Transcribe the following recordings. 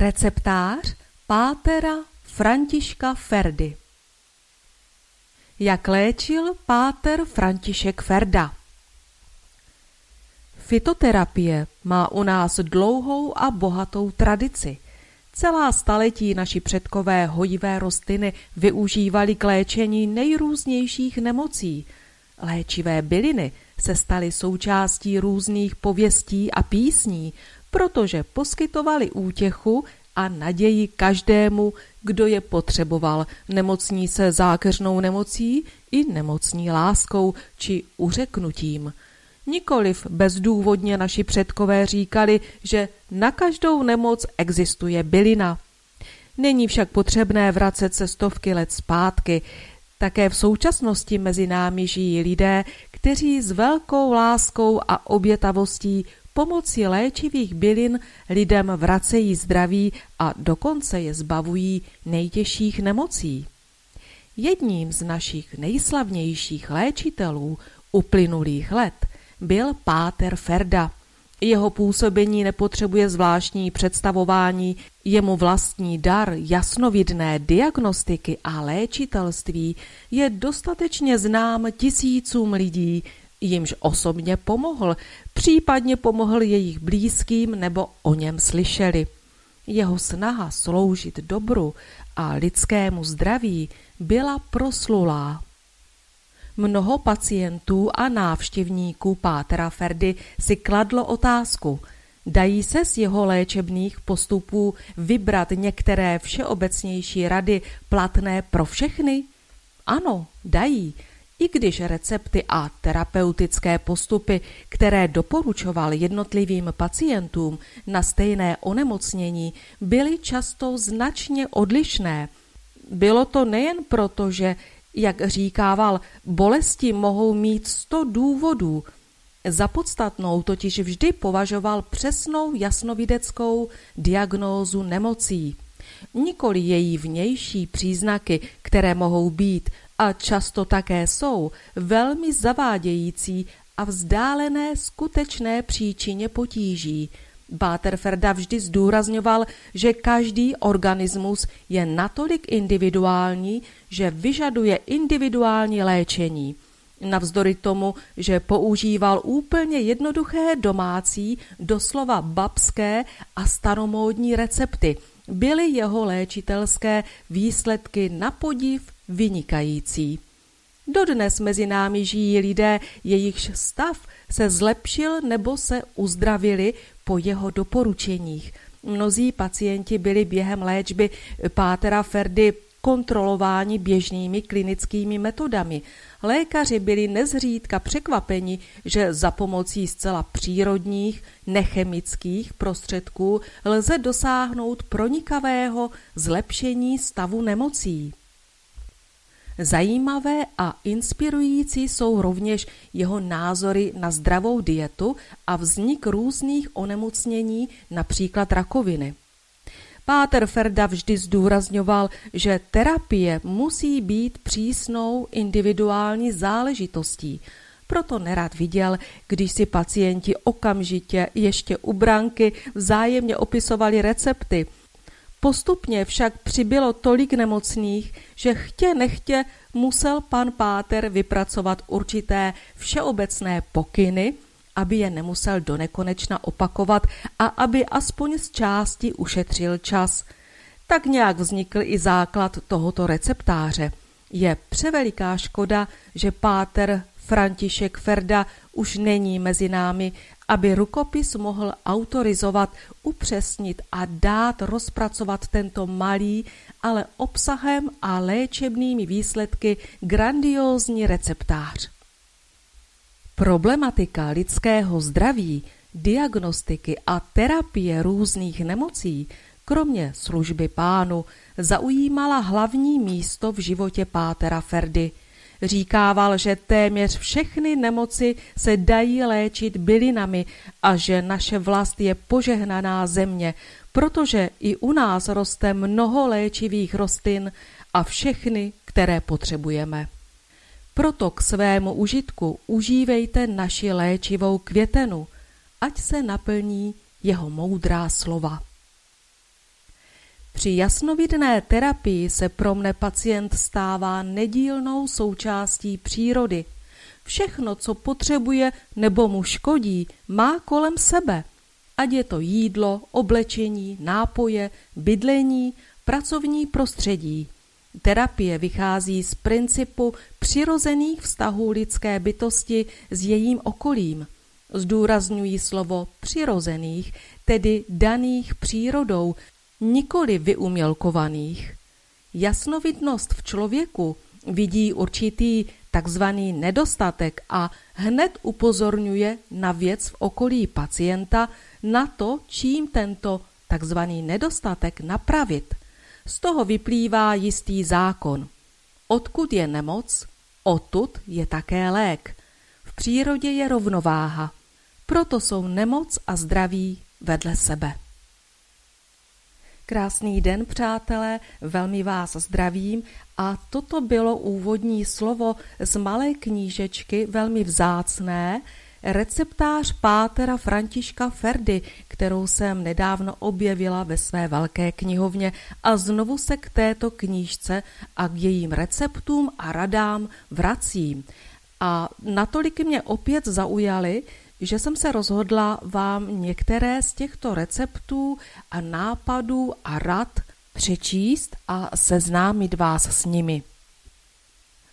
Receptář pátera Františka Ferdy Jak léčil páter František Ferda Fitoterapie má u nás dlouhou a bohatou tradici. Celá staletí naši předkové hojivé rostliny využívali k léčení nejrůznějších nemocí. Léčivé byliny se staly součástí různých pověstí a písní, protože poskytovali útěchu a naději každému, kdo je potřeboval, nemocní se zákeřnou nemocí i nemocní láskou či uřeknutím. Nikoliv bezdůvodně naši předkové říkali, že na každou nemoc existuje bylina. Není však potřebné vracet se stovky let zpátky. Také v současnosti mezi námi žijí lidé, kteří s velkou láskou a obětavostí pomocí léčivých bylin lidem vracejí zdraví a dokonce je zbavují nejtěžších nemocí. Jedním z našich nejslavnějších léčitelů uplynulých let byl Páter Ferda. Jeho působení nepotřebuje zvláštní představování, jemu vlastní dar jasnovidné diagnostiky a léčitelství je dostatečně znám tisícům lidí, jimž osobně pomohl, případně pomohl jejich blízkým nebo o něm slyšeli. Jeho snaha sloužit dobru a lidskému zdraví byla proslulá. Mnoho pacientů a návštěvníků Pátra Ferdy si kladlo otázku, dají se z jeho léčebných postupů vybrat některé všeobecnější rady platné pro všechny? Ano, dají, i když recepty a terapeutické postupy, které doporučoval jednotlivým pacientům na stejné onemocnění, byly často značně odlišné. Bylo to nejen proto, že jak říkával, bolesti mohou mít sto důvodů. Za podstatnou totiž vždy považoval přesnou jasnovideckou diagnózu nemocí. Nikoli její vnější příznaky, které mohou být a často také jsou velmi zavádějící a vzdálené skutečné příčině potíží. Báterferda vždy zdůrazňoval, že každý organismus je natolik individuální, že vyžaduje individuální léčení. Navzdory tomu, že používal úplně jednoduché domácí, doslova babské a staromódní recepty, byly jeho léčitelské výsledky na podiv vynikající. Dodnes mezi námi žijí lidé, jejichž stav se zlepšil nebo se uzdravili po jeho doporučeních. Mnozí pacienti byli během léčby Pátera Ferdy kontrolováni běžnými klinickými metodami. Lékaři byli nezřídka překvapeni, že za pomocí zcela přírodních, nechemických prostředků lze dosáhnout pronikavého zlepšení stavu nemocí. Zajímavé a inspirující jsou rovněž jeho názory na zdravou dietu a vznik různých onemocnění, například rakoviny. Páter Ferda vždy zdůrazňoval, že terapie musí být přísnou individuální záležitostí. Proto nerad viděl, když si pacienti okamžitě ještě u branky vzájemně opisovali recepty – Postupně však přibylo tolik nemocných, že chtě nechtě musel pan Páter vypracovat určité všeobecné pokyny, aby je nemusel do nekonečna opakovat a aby aspoň z části ušetřil čas. Tak nějak vznikl i základ tohoto receptáře. Je převeliká škoda, že Páter František Ferda už není mezi námi, aby rukopis mohl autorizovat, upřesnit a dát rozpracovat tento malý, ale obsahem a léčebnými výsledky grandiózní receptář. Problematika lidského zdraví, diagnostiky a terapie různých nemocí, kromě služby pánu, zaujímala hlavní místo v životě pátera Ferdy – Říkával, že téměř všechny nemoci se dají léčit bylinami a že naše vlast je požehnaná země, protože i u nás roste mnoho léčivých rostlin a všechny, které potřebujeme. Proto k svému užitku užívejte naši léčivou květenu, ať se naplní jeho moudrá slova. Při jasnovidné terapii se pro mne pacient stává nedílnou součástí přírody. Všechno, co potřebuje nebo mu škodí, má kolem sebe. Ať je to jídlo, oblečení, nápoje, bydlení, pracovní prostředí. Terapie vychází z principu přirozených vztahů lidské bytosti s jejím okolím. Zdůrazňují slovo přirozených, tedy daných přírodou, nikoli vyumělkovaných. Jasnovidnost v člověku vidí určitý takzvaný nedostatek a hned upozorňuje na věc v okolí pacienta na to, čím tento takzvaný nedostatek napravit. Z toho vyplývá jistý zákon. Odkud je nemoc, odtud je také lék. V přírodě je rovnováha. Proto jsou nemoc a zdraví vedle sebe. Krásný den, přátelé, velmi vás zdravím a toto bylo úvodní slovo z malé knížečky, velmi vzácné, receptář pátera Františka Ferdy, kterou jsem nedávno objevila ve své velké knihovně a znovu se k této knížce a k jejím receptům a radám vracím. A natolik mě opět zaujaly, že jsem se rozhodla vám některé z těchto receptů a nápadů a rad přečíst a seznámit vás s nimi.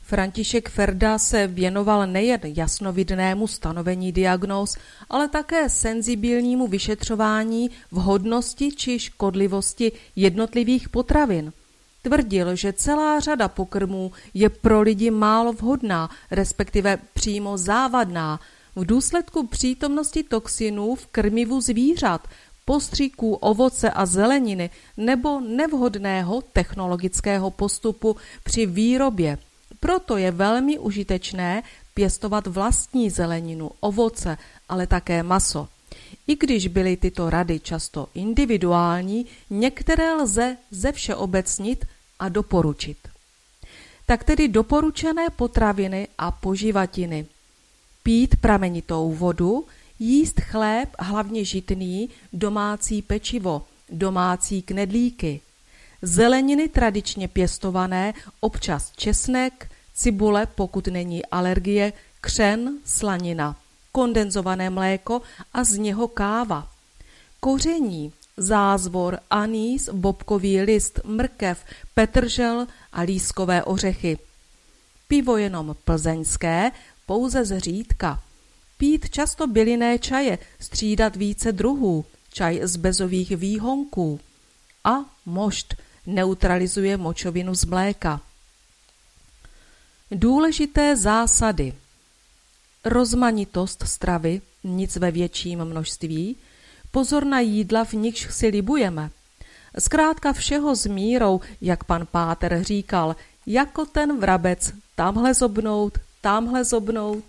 František Ferda se věnoval nejen jasnovidnému stanovení diagnóz, ale také senzibilnímu vyšetřování vhodnosti či škodlivosti jednotlivých potravin. Tvrdil, že celá řada pokrmů je pro lidi málo vhodná, respektive přímo závadná, v důsledku přítomnosti toxinů v krmivu zvířat, postříků ovoce a zeleniny nebo nevhodného technologického postupu při výrobě. Proto je velmi užitečné pěstovat vlastní zeleninu, ovoce, ale také maso. I když byly tyto rady často individuální, některé lze ze všeobecnit a doporučit. Tak tedy doporučené potraviny a poživatiny – pít pramenitou vodu, jíst chléb, hlavně žitný, domácí pečivo, domácí knedlíky, zeleniny tradičně pěstované, občas česnek, cibule, pokud není alergie, křen, slanina, kondenzované mléko a z něho káva. Koření, zázvor, anýs, bobkový list, mrkev, petržel a lískové ořechy. Pivo jenom plzeňské, pouze zřídka. Pít často bylinné čaje, střídat více druhů, čaj z bezových výhonků. A mošt neutralizuje močovinu z mléka. Důležité zásady Rozmanitost stravy, nic ve větším množství, pozor na jídla, v nichž si libujeme. Zkrátka všeho s mírou, jak pan Páter říkal, jako ten vrabec, tamhle zobnout, tamhle zobnout.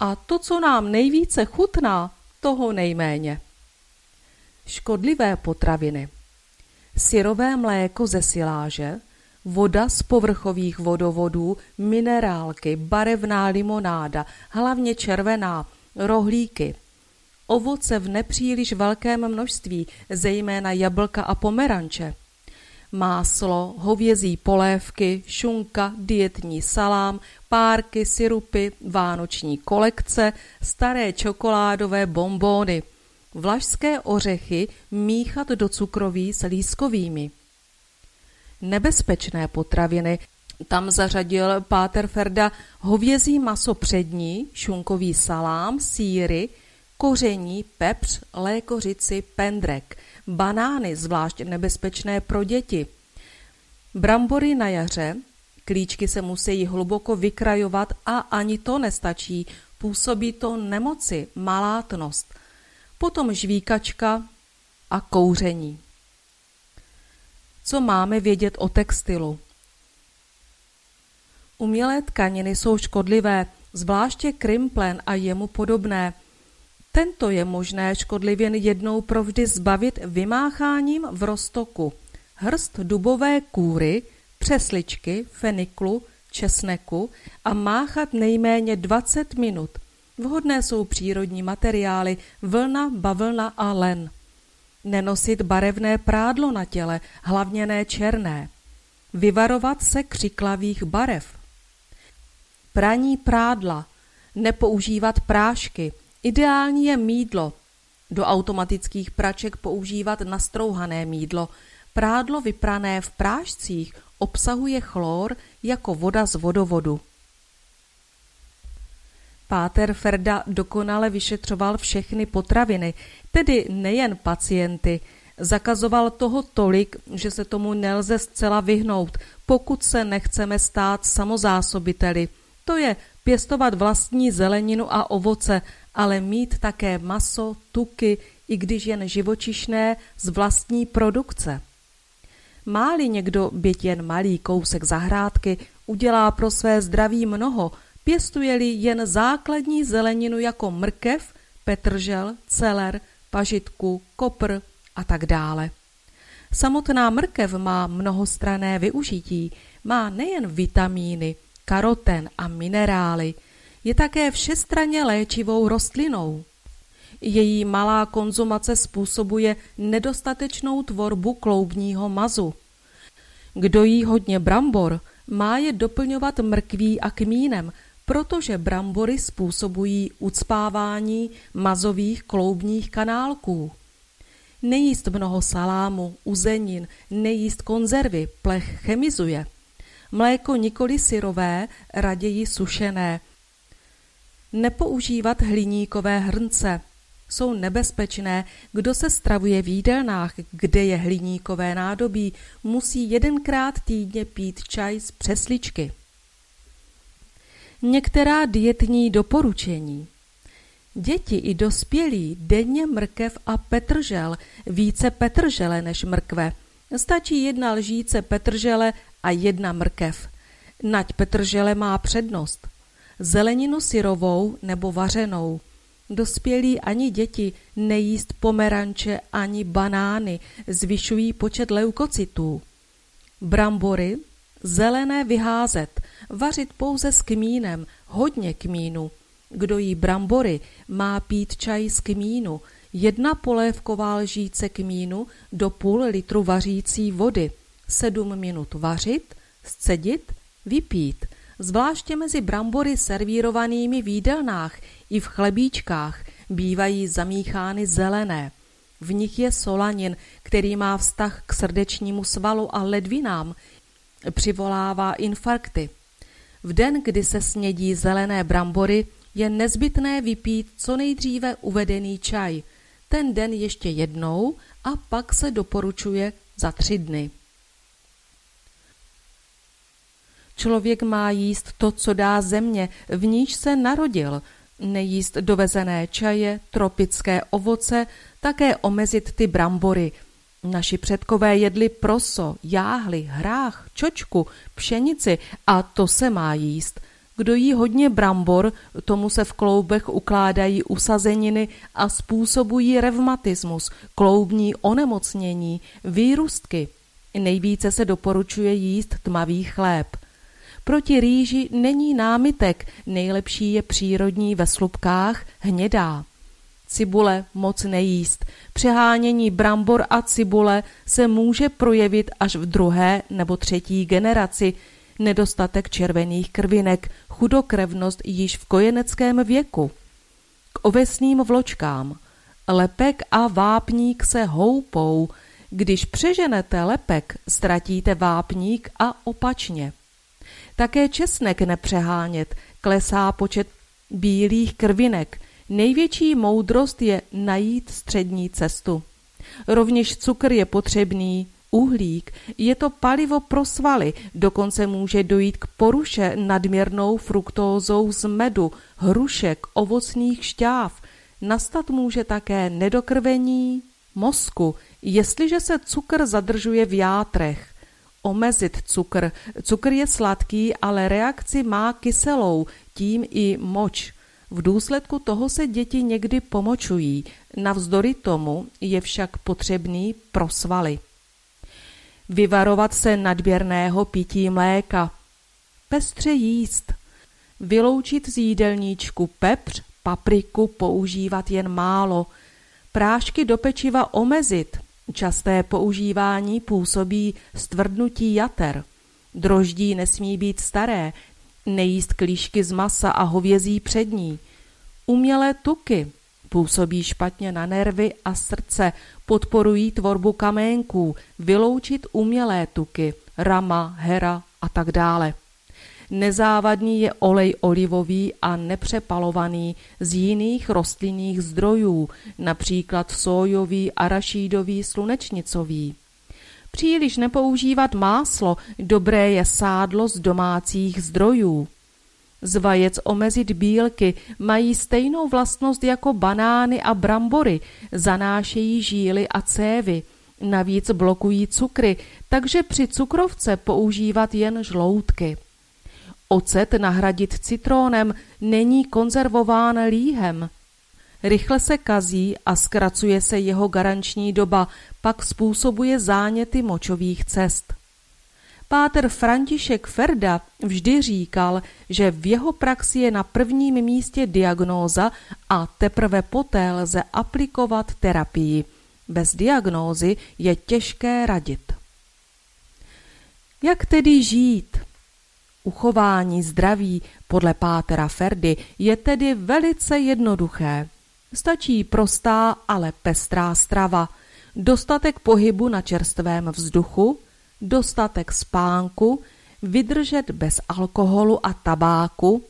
A to, co nám nejvíce chutná, toho nejméně. Škodlivé potraviny. Syrové mléko ze siláže, voda z povrchových vodovodů, minerálky, barevná limonáda, hlavně červená, rohlíky, ovoce v nepříliš velkém množství, zejména jablka a pomeranče – máslo, hovězí polévky, šunka, dietní salám, párky, syrupy, vánoční kolekce, staré čokoládové bombóny, vlašské ořechy míchat do cukroví s lískovými. Nebezpečné potraviny. Tam zařadil Páter Ferda hovězí maso přední, šunkový salám, síry, koření, pepř, lékořici, pendrek – banány, zvlášť nebezpečné pro děti. Brambory na jaře, klíčky se musí hluboko vykrajovat a ani to nestačí, působí to nemoci, malátnost. Potom žvíkačka a kouření. Co máme vědět o textilu? Umělé tkaniny jsou škodlivé, zvláště krimplen a jemu podobné – tento je možné škodlivě jednou provždy zbavit vymácháním v roztoku. Hrst dubové kůry, přesličky, feniklu, česneku a máchat nejméně 20 minut. Vhodné jsou přírodní materiály, vlna, bavlna a len. Nenosit barevné prádlo na těle, hlavně ne černé. Vyvarovat se křiklavých barev. Praní prádla. Nepoužívat prášky. Ideální je mídlo. Do automatických praček používat nastrouhané mídlo. Prádlo vyprané v prášcích obsahuje chlor jako voda z vodovodu. Páter Ferda dokonale vyšetřoval všechny potraviny, tedy nejen pacienty. Zakazoval toho tolik, že se tomu nelze zcela vyhnout, pokud se nechceme stát samozásobiteli. To je pěstovat vlastní zeleninu a ovoce, ale mít také maso, tuky, i když jen živočišné, z vlastní produkce. Máli někdo, byť jen malý kousek zahrádky, udělá pro své zdraví mnoho, pěstuje-li jen základní zeleninu jako mrkev, petržel, celer, pažitku, kopr a tak dále. Samotná mrkev má mnohostrané využití, má nejen vitamíny, karoten a minerály, je také všestranně léčivou rostlinou. Její malá konzumace způsobuje nedostatečnou tvorbu kloubního mazu. Kdo jí hodně brambor, má je doplňovat mrkví a kmínem, protože brambory způsobují ucpávání mazových kloubních kanálků. Nejíst mnoho salámu, uzenin, nejíst konzervy, plech chemizuje. Mléko nikoli syrové, raději sušené. Nepoužívat hliníkové hrnce. Jsou nebezpečné, kdo se stravuje v jídelnách, kde je hliníkové nádobí, musí jedenkrát týdně pít čaj z přesličky. Některá dietní doporučení. Děti i dospělí denně mrkev a petržel, více petržele než mrkve. Stačí jedna lžíce petržele a jedna mrkev. Nať petržele má přednost. Zeleninu syrovou nebo vařenou. Dospělí ani děti nejíst pomeranče ani banány, zvyšují počet leukocytů. Brambory, zelené vyházet, vařit pouze s kmínem, hodně kmínu. Kdo jí brambory, má pít čaj z kmínu, jedna polévková lžíce kmínu do půl litru vařící vody, sedm minut vařit, scedit, vypít, zvláště mezi brambory servírovanými v jídelnách i v chlebíčkách bývají zamíchány zelené. V nich je solanin, který má vztah k srdečnímu svalu a ledvinám, přivolává infarkty. V den, kdy se snědí zelené brambory, je nezbytné vypít co nejdříve uvedený čaj. Ten den ještě jednou a pak se doporučuje za tři dny. Člověk má jíst to, co dá země, v níž se narodil, nejíst dovezené čaje, tropické ovoce, také omezit ty brambory – Naši předkové jedli proso, jáhly, hrách, čočku, pšenici a to se má jíst. Kdo jí hodně brambor, tomu se v kloubech ukládají usazeniny a způsobují revmatismus, kloubní onemocnění, výrustky. Nejvíce se doporučuje jíst tmavý chléb. Proti rýži není námitek, nejlepší je přírodní ve slupkách hnědá. Cibule moc nejíst. Přehánění brambor a cibule se může projevit až v druhé nebo třetí generaci. Nedostatek červených krvinek, chudokrevnost již v kojeneckém věku. K ovesným vločkám. Lepek a vápník se houpou. Když přeženete lepek, ztratíte vápník a opačně. Také česnek nepřehánět, klesá počet bílých krvinek – Největší moudrost je najít střední cestu. Rovněž cukr je potřebný, uhlík, je to palivo pro svaly, dokonce může dojít k poruše nadměrnou fruktózou z medu, hrušek, ovocných šťáv. Nastat může také nedokrvení mozku, jestliže se cukr zadržuje v játrech. Omezit cukr. Cukr je sladký, ale reakci má kyselou, tím i moč. V důsledku toho se děti někdy pomočují, navzdory tomu je však potřebný pro svaly. Vyvarovat se nadběrného pití mléka. Pestře jíst. Vyloučit z jídelníčku pepř, papriku používat jen málo. Prášky do pečiva omezit. Časté používání působí stvrdnutí jater. Droždí nesmí být staré, nejíst klíšky z masa a hovězí přední. Umělé tuky působí špatně na nervy a srdce, podporují tvorbu kaménků, vyloučit umělé tuky, rama, hera a tak dále. Nezávadný je olej olivový a nepřepalovaný z jiných rostlinných zdrojů, například sójový, arašídový, slunečnicový. Příliš nepoužívat máslo, dobré je sádlo z domácích zdrojů. Z vajec omezit bílky mají stejnou vlastnost jako banány a brambory, zanášejí žíly a cévy. Navíc blokují cukry, takže při cukrovce používat jen žloutky. Ocet nahradit citrónem není konzervován líhem. Rychle se kazí a zkracuje se jeho garanční doba, pak způsobuje záněty močových cest. Páter František Ferda vždy říkal, že v jeho praxi je na prvním místě diagnóza a teprve poté lze aplikovat terapii. Bez diagnózy je těžké radit. Jak tedy žít? Uchování zdraví podle pátera Ferdy je tedy velice jednoduché. Stačí prostá, ale pestrá strava, dostatek pohybu na čerstvém vzduchu, dostatek spánku, vydržet bez alkoholu a tabáku,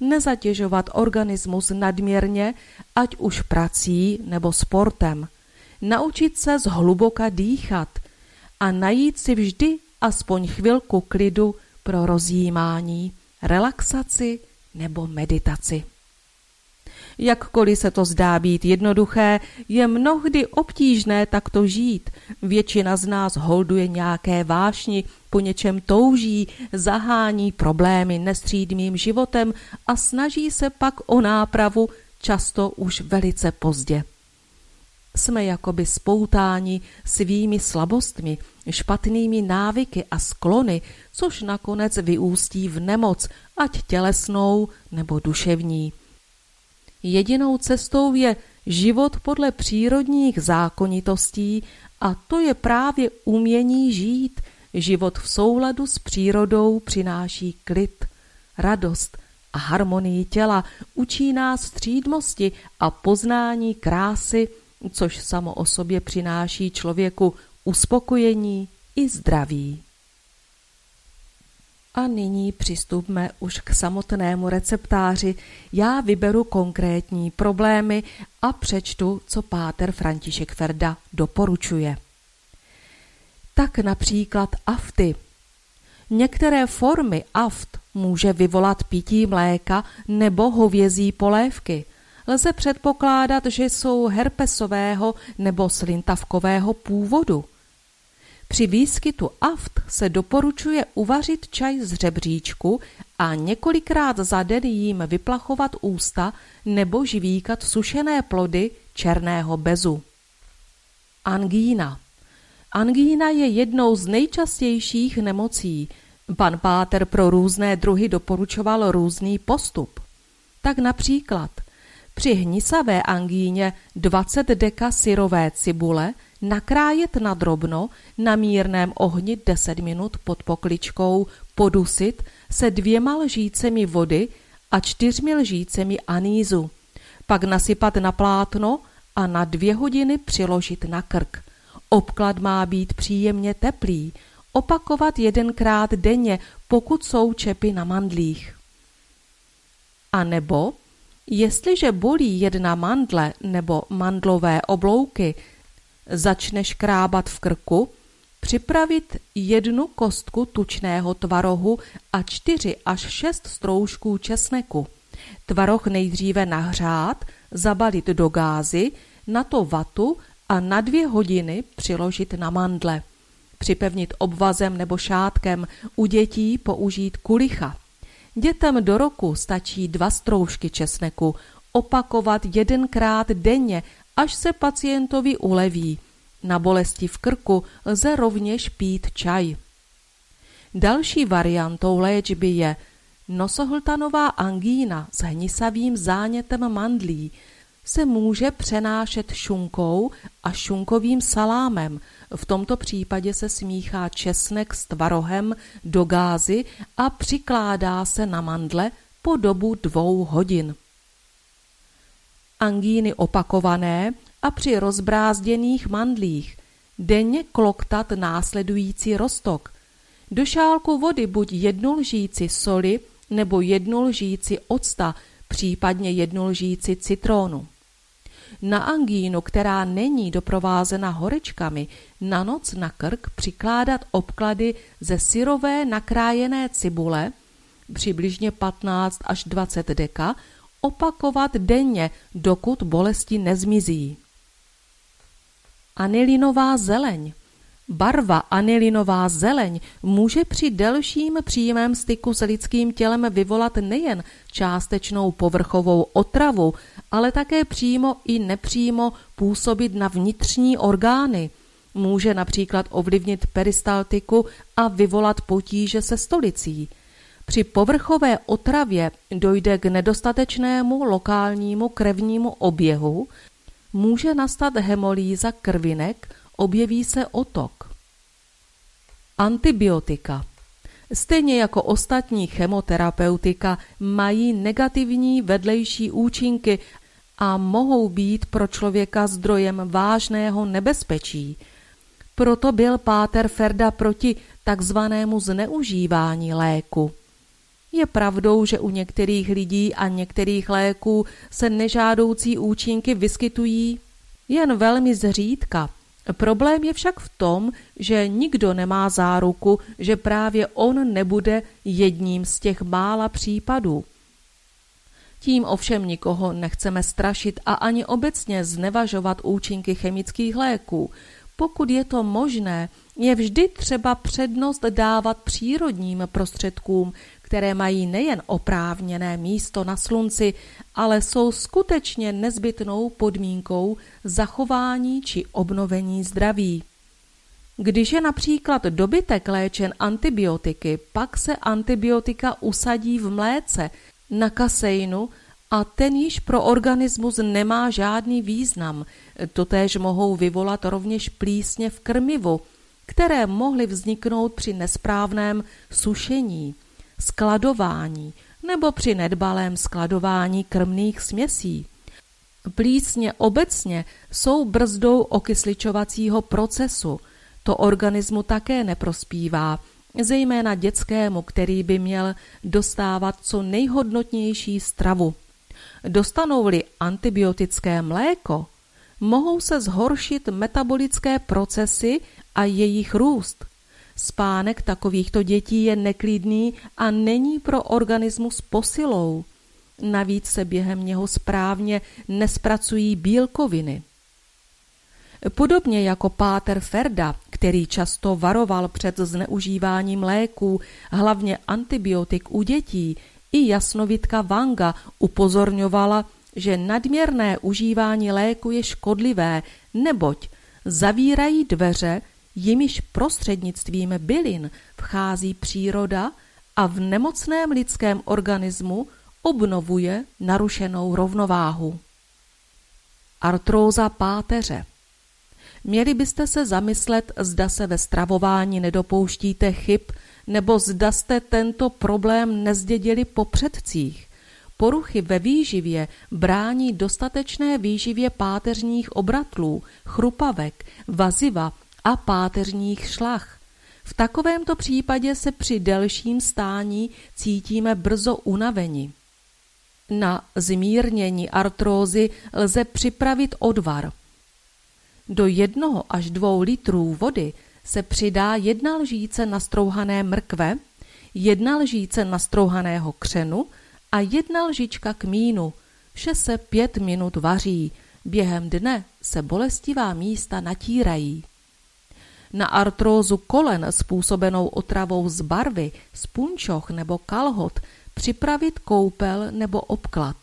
nezatěžovat organismus nadměrně, ať už prací nebo sportem, naučit se zhluboka dýchat a najít si vždy aspoň chvilku klidu pro rozjímání, relaxaci nebo meditaci. Jakkoliv se to zdá být jednoduché, je mnohdy obtížné takto žít. Většina z nás holduje nějaké vášni, po něčem touží, zahání problémy nestřídmým životem a snaží se pak o nápravu, často už velice pozdě. Jsme jakoby spoutáni svými slabostmi, špatnými návyky a sklony, což nakonec vyústí v nemoc, ať tělesnou nebo duševní. Jedinou cestou je život podle přírodních zákonitostí a to je právě umění žít. Život v souladu s přírodou přináší klid, radost a harmonii těla, učí nás střídmosti a poznání krásy, což samo o sobě přináší člověku uspokojení i zdraví. A nyní přistupme už k samotnému receptáři. Já vyberu konkrétní problémy a přečtu, co páter František Ferda doporučuje. Tak například afty. Některé formy aft může vyvolat pití mléka nebo hovězí polévky. Lze předpokládat, že jsou herpesového nebo slintavkového původu. Při výskytu aft se doporučuje uvařit čaj z řebříčku a několikrát za den jím vyplachovat ústa nebo živíkat sušené plody černého bezu. Angína Angína je jednou z nejčastějších nemocí. Pan Páter pro různé druhy doporučoval různý postup. Tak například při hnisavé angíně 20 deka syrové cibule – nakrájet na drobno, na mírném ohni 10 minut pod pokličkou, podusit se dvěma lžícemi vody a čtyřmi lžícemi anízu. Pak nasypat na plátno a na dvě hodiny přiložit na krk. Obklad má být příjemně teplý, opakovat jedenkrát denně, pokud jsou čepy na mandlích. A nebo, jestliže bolí jedna mandle nebo mandlové oblouky, začne škrábat v krku, připravit jednu kostku tučného tvarohu a čtyři až šest stroužků česneku. Tvaroh nejdříve nahřát, zabalit do gázy, na to vatu a na dvě hodiny přiložit na mandle. Připevnit obvazem nebo šátkem, u dětí použít kulicha. Dětem do roku stačí dva stroužky česneku, opakovat jedenkrát denně až se pacientovi uleví. Na bolesti v krku lze rovněž pít čaj. Další variantou léčby je nosohltanová angína s hnisavým zánětem mandlí. se může přenášet šunkou a šunkovým salámem. V tomto případě se smíchá česnek s tvarohem do gázy a přikládá se na mandle po dobu dvou hodin. Angíny opakované a při rozbrázděných mandlích denně kloktat následující rostok. Do šálku vody buď jednu lžíci soli nebo jednu lžíci octa, případně jednu lžíci citrónu. Na angínu, která není doprovázena horečkami, na noc na krk přikládat obklady ze syrové nakrájené cibule, přibližně 15 až 20 deka, opakovat denně, dokud bolesti nezmizí. Anilinová zeleň Barva anilinová zeleň může při delším přímém styku s lidským tělem vyvolat nejen částečnou povrchovou otravu, ale také přímo i nepřímo působit na vnitřní orgány. Může například ovlivnit peristaltiku a vyvolat potíže se stolicí. Při povrchové otravě dojde k nedostatečnému lokálnímu krevnímu oběhu, může nastat hemolýza krvinek, objeví se otok. Antibiotika Stejně jako ostatní chemoterapeutika mají negativní vedlejší účinky a mohou být pro člověka zdrojem vážného nebezpečí. Proto byl Páter Ferda proti takzvanému zneužívání léku. Je pravdou, že u některých lidí a některých léků se nežádoucí účinky vyskytují jen velmi zřídka. Problém je však v tom, že nikdo nemá záruku, že právě on nebude jedním z těch mála případů. Tím ovšem nikoho nechceme strašit a ani obecně znevažovat účinky chemických léků. Pokud je to možné, je vždy třeba přednost dávat přírodním prostředkům, které mají nejen oprávněné místo na slunci, ale jsou skutečně nezbytnou podmínkou zachování či obnovení zdraví. Když je například dobytek léčen antibiotiky, pak se antibiotika usadí v mléce na kaseinu a ten již pro organismus nemá žádný význam. Totéž mohou vyvolat rovněž plísně v krmivu, které mohly vzniknout při nesprávném sušení skladování nebo při nedbalém skladování krmných směsí. Plísně obecně jsou brzdou okysličovacího procesu. To organismu také neprospívá, zejména dětskému, který by měl dostávat co nejhodnotnější stravu. Dostanou-li antibiotické mléko, mohou se zhoršit metabolické procesy a jejich růst. Spánek takovýchto dětí je neklidný a není pro organismus posilou. Navíc se během něho správně nespracují bílkoviny. Podobně jako Páter Ferda, který často varoval před zneužíváním léků, hlavně antibiotik u dětí, i jasnovitka Vanga upozorňovala, že nadměrné užívání léku je škodlivé, neboť zavírají dveře jimiž prostřednictvím bylin vchází příroda a v nemocném lidském organismu obnovuje narušenou rovnováhu. Artróza páteře Měli byste se zamyslet, zda se ve stravování nedopouštíte chyb, nebo zda jste tento problém nezdědili po předcích. Poruchy ve výživě brání dostatečné výživě páteřních obratlů, chrupavek, vaziva a páteřních šlach. V takovémto případě se při delším stání cítíme brzo unaveni. Na zmírnění artrózy lze připravit odvar. Do jednoho až dvou litrů vody se přidá jedna lžíce nastrouhané mrkve, jedna lžíce nastrouhaného křenu a jedna lžička kmínu. Vše se pět minut vaří. Během dne se bolestivá místa natírají na artrózu kolen způsobenou otravou z barvy, z punčoch nebo kalhot připravit koupel nebo obklad,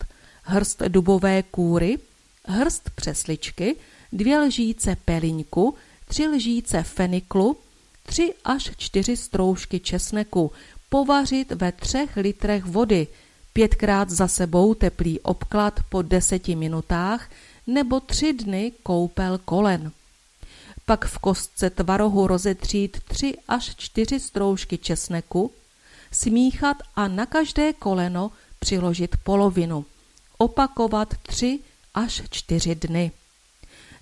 hrst dubové kůry, hrst přesličky, dvě lžíce peliňku, tři lžíce feniklu, tři až čtyři stroužky česneku, povařit ve třech litrech vody, pětkrát za sebou teplý obklad po deseti minutách nebo tři dny koupel kolen. Pak v kostce tvarohu rozetřít tři až čtyři stroužky česneku, smíchat a na každé koleno přiložit polovinu. Opakovat tři až čtyři dny.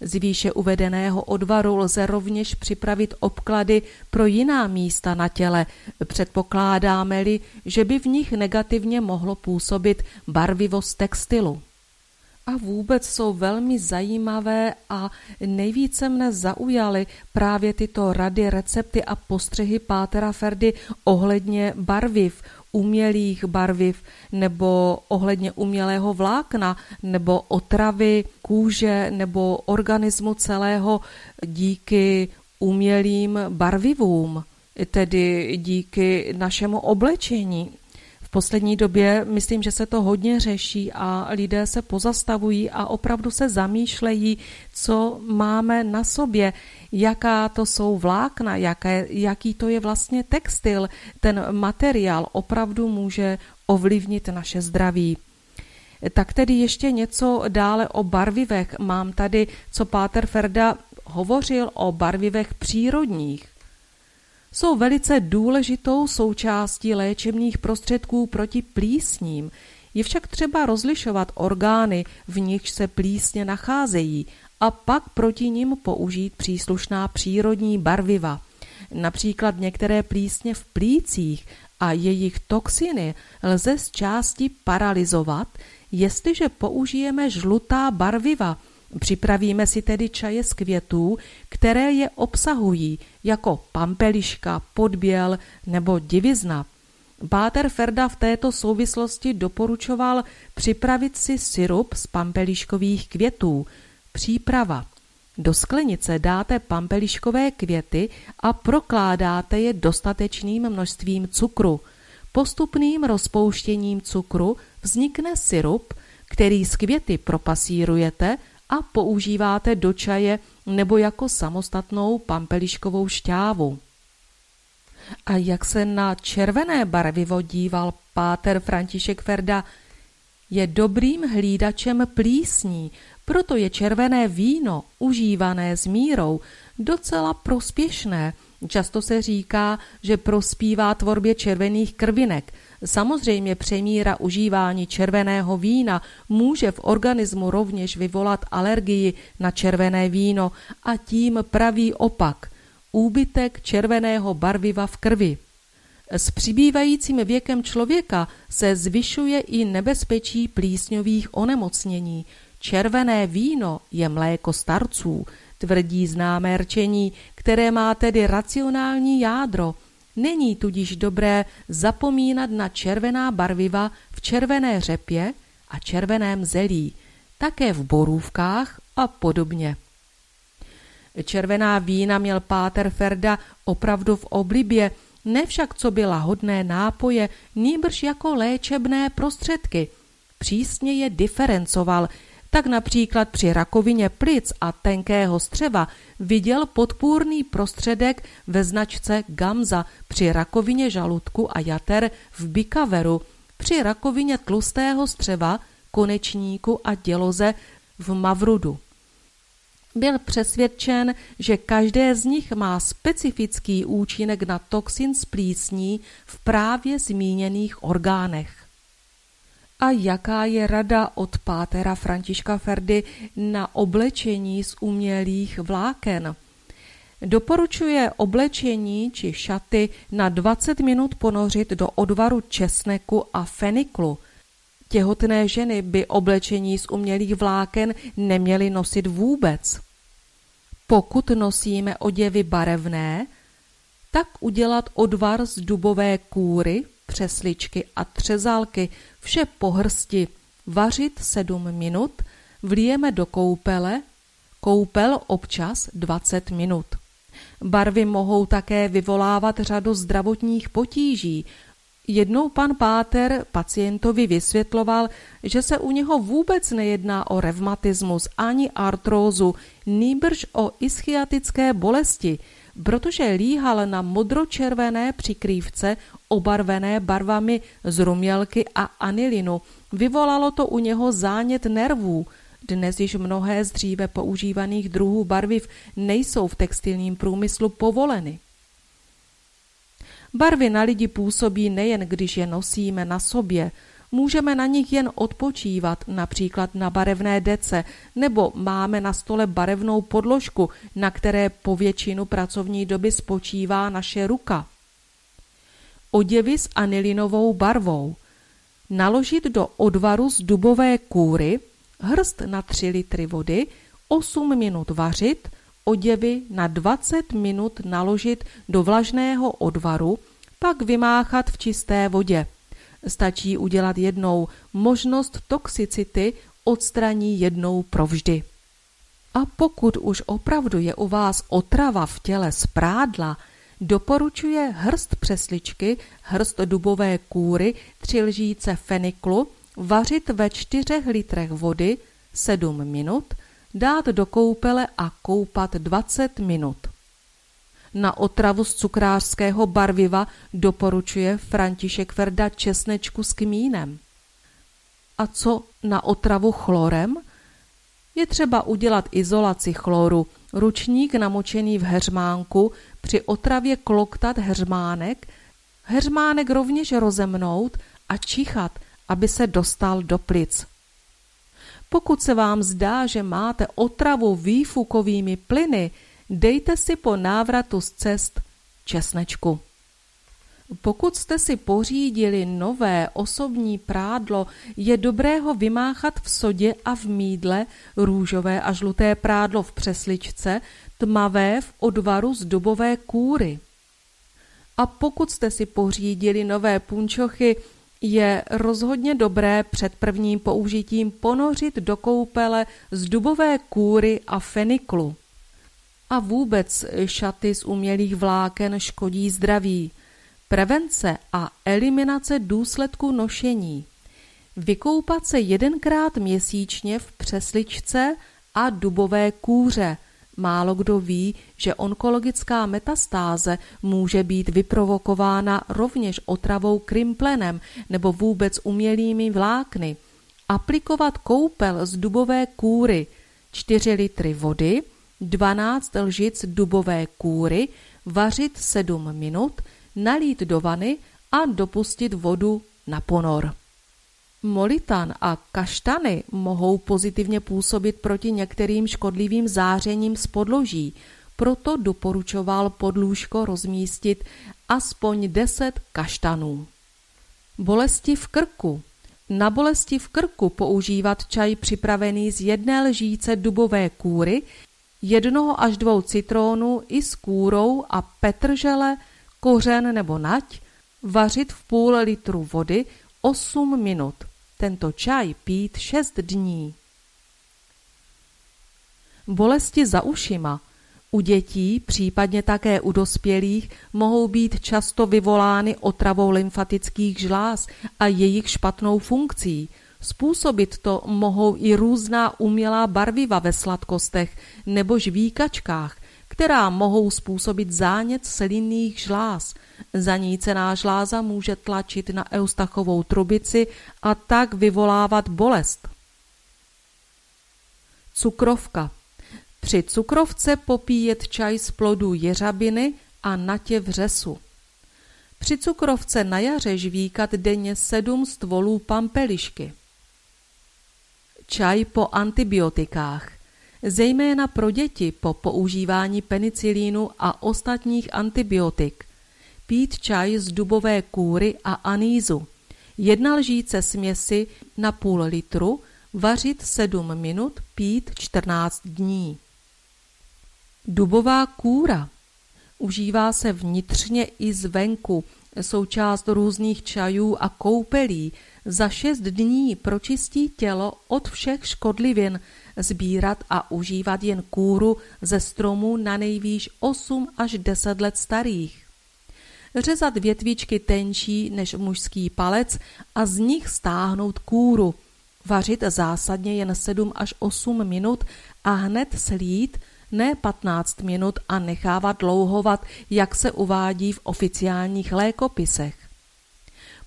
Z výše uvedeného odvaru lze rovněž připravit obklady pro jiná místa na těle, předpokládáme-li, že by v nich negativně mohlo působit barvivost textilu. A vůbec jsou velmi zajímavé a nejvíce mne zaujaly právě tyto rady, recepty a postřehy Pátera Ferdy ohledně barviv, umělých barviv nebo ohledně umělého vlákna nebo otravy kůže nebo organismu celého díky umělým barvivům, tedy díky našemu oblečení. V poslední době myslím, že se to hodně řeší a lidé se pozastavují a opravdu se zamýšlejí, co máme na sobě, jaká to jsou vlákna, jaké, jaký to je vlastně textil. Ten materiál opravdu může ovlivnit naše zdraví. Tak tedy ještě něco dále o barvivech. Mám tady, co Páter Ferda hovořil o barvivech přírodních jsou velice důležitou součástí léčebných prostředků proti plísním. Je však třeba rozlišovat orgány, v nichž se plísně nacházejí, a pak proti nim použít příslušná přírodní barviva. Například některé plísně v plících a jejich toxiny lze z části paralizovat, jestliže použijeme žlutá barviva, Připravíme si tedy čaje z květů, které je obsahují, jako pampeliška, podběl nebo divizna. Páter Ferda v této souvislosti doporučoval připravit si syrup z pampeliškových květů. Příprava. Do sklenice dáte pampeliškové květy a prokládáte je dostatečným množstvím cukru. Postupným rozpouštěním cukru vznikne syrup, který z květy propasírujete a používáte do čaje nebo jako samostatnou pampeliškovou šťávu. A jak se na červené barvivo díval páter František Ferda, je dobrým hlídačem plísní, proto je červené víno, užívané s mírou, docela prospěšné. Často se říká, že prospívá tvorbě červených krvinek – Samozřejmě přemíra užívání červeného vína může v organismu rovněž vyvolat alergii na červené víno a tím pravý opak – úbytek červeného barviva v krvi. S přibývajícím věkem člověka se zvyšuje i nebezpečí plísňových onemocnění. Červené víno je mléko starců, tvrdí známé rčení, které má tedy racionální jádro – Není tudíž dobré zapomínat na červená barviva v červené řepě a červeném zelí, také v borůvkách a podobně. Červená vína měl Páter Ferda opravdu v oblibě, ne však co by lahodné nápoje, nýbrž jako léčebné prostředky. Přísně je diferencoval, tak například při rakovině plic a tenkého střeva viděl podpůrný prostředek ve značce Gamza při rakovině žaludku a jater v Bikaveru, při rakovině tlustého střeva, konečníku a děloze v Mavrudu. Byl přesvědčen, že každé z nich má specifický účinek na toxin z plísní v právě zmíněných orgánech. A jaká je rada od pátera Františka Ferdy na oblečení z umělých vláken? Doporučuje oblečení či šaty na 20 minut ponořit do odvaru česneku a feniklu. Těhotné ženy by oblečení z umělých vláken neměly nosit vůbec. Pokud nosíme oděvy barevné, tak udělat odvar z dubové kůry, přesličky a třezálky, vše po hrsti, vařit sedm minut, vlijeme do koupele, koupel občas 20 minut. Barvy mohou také vyvolávat řadu zdravotních potíží. Jednou pan Páter pacientovi vysvětloval, že se u něho vůbec nejedná o revmatismus ani artrózu, nýbrž o ischiatické bolesti, protože líhal na modročervené přikrývce obarvené barvami z rumělky a anilinu. Vyvolalo to u něho zánět nervů. Dnes již mnohé z dříve používaných druhů barviv nejsou v textilním průmyslu povoleny. Barvy na lidi působí nejen, když je nosíme na sobě, Můžeme na nich jen odpočívat, například na barevné dece, nebo máme na stole barevnou podložku, na které po většinu pracovní doby spočívá naše ruka. Oděvy s anilinovou barvou. Naložit do odvaru z dubové kůry, hrst na 3 litry vody, 8 minut vařit, oděvy na 20 minut naložit do vlažného odvaru, pak vymáchat v čisté vodě. Stačí udělat jednou, možnost toxicity odstraní jednou provždy. A pokud už opravdu je u vás otrava v těle z prádla, doporučuje hrst přesličky, hrst dubové kůry, tři lžíce feniklu, vařit ve čtyřech litrech vody 7 minut, dát do koupele a koupat 20 minut. Na otravu z cukrářského barviva doporučuje František Verda česnečku s kmínem. A co na otravu chlorem? Je třeba udělat izolaci chloru, ručník namočený v heřmánku, při otravě kloktat heřmánek, heřmánek rovněž rozemnout a čichat, aby se dostal do plic. Pokud se vám zdá, že máte otravu výfukovými plyny, dejte si po návratu z cest česnečku. Pokud jste si pořídili nové osobní prádlo, je dobré ho vymáchat v sodě a v mídle, růžové a žluté prádlo v přesličce, tmavé v odvaru z dubové kůry. A pokud jste si pořídili nové punčochy, je rozhodně dobré před prvním použitím ponořit do koupele z dubové kůry a feniklu. A vůbec šaty z umělých vláken škodí zdraví. Prevence a eliminace důsledků nošení. Vykoupat se jedenkrát měsíčně v přesličce a dubové kůře. Málo kdo ví, že onkologická metastáze může být vyprovokována rovněž otravou krimplenem nebo vůbec umělými vlákny. Aplikovat koupel z dubové kůry 4 litry vody – 12 lžic dubové kůry, vařit 7 minut, nalít do vany a dopustit vodu na ponor. Molitan a kaštany mohou pozitivně působit proti některým škodlivým zářením z podloží, proto doporučoval podlůžko rozmístit aspoň 10 kaštanů. Bolesti v krku Na bolesti v krku používat čaj připravený z jedné lžíce dubové kůry jednoho až dvou citrónů i s kůrou a petržele, kořen nebo nať, vařit v půl litru vody 8 minut. Tento čaj pít 6 dní. Bolesti za ušima u dětí, případně také u dospělých, mohou být často vyvolány otravou lymfatických žláz a jejich špatnou funkcí – Způsobit to mohou i různá umělá barviva ve sladkostech nebo žvíkačkách, která mohou způsobit zánět slinných žláz. Zanícená žláza může tlačit na eustachovou trubici a tak vyvolávat bolest. Cukrovka Při cukrovce popíjet čaj z plodů jeřabiny a natě vřesu. Při cukrovce na jaře žvíkat denně sedm stvolů pampelišky čaj po antibiotikách, zejména pro děti po používání penicilínu a ostatních antibiotik, pít čaj z dubové kůry a anízu, jedna lžíce směsi na půl litru, vařit 7 minut, pít 14 dní. Dubová kůra. Užívá se vnitřně i zvenku, součást různých čajů a koupelí, za šest dní pročistí tělo od všech škodlivin, sbírat a užívat jen kůru ze stromů na nejvýš 8 až 10 let starých. Řezat větvičky tenčí než mužský palec a z nich stáhnout kůru. Vařit zásadně jen 7 až 8 minut a hned slít, ne 15 minut a nechávat dlouhovat, jak se uvádí v oficiálních lékopisech.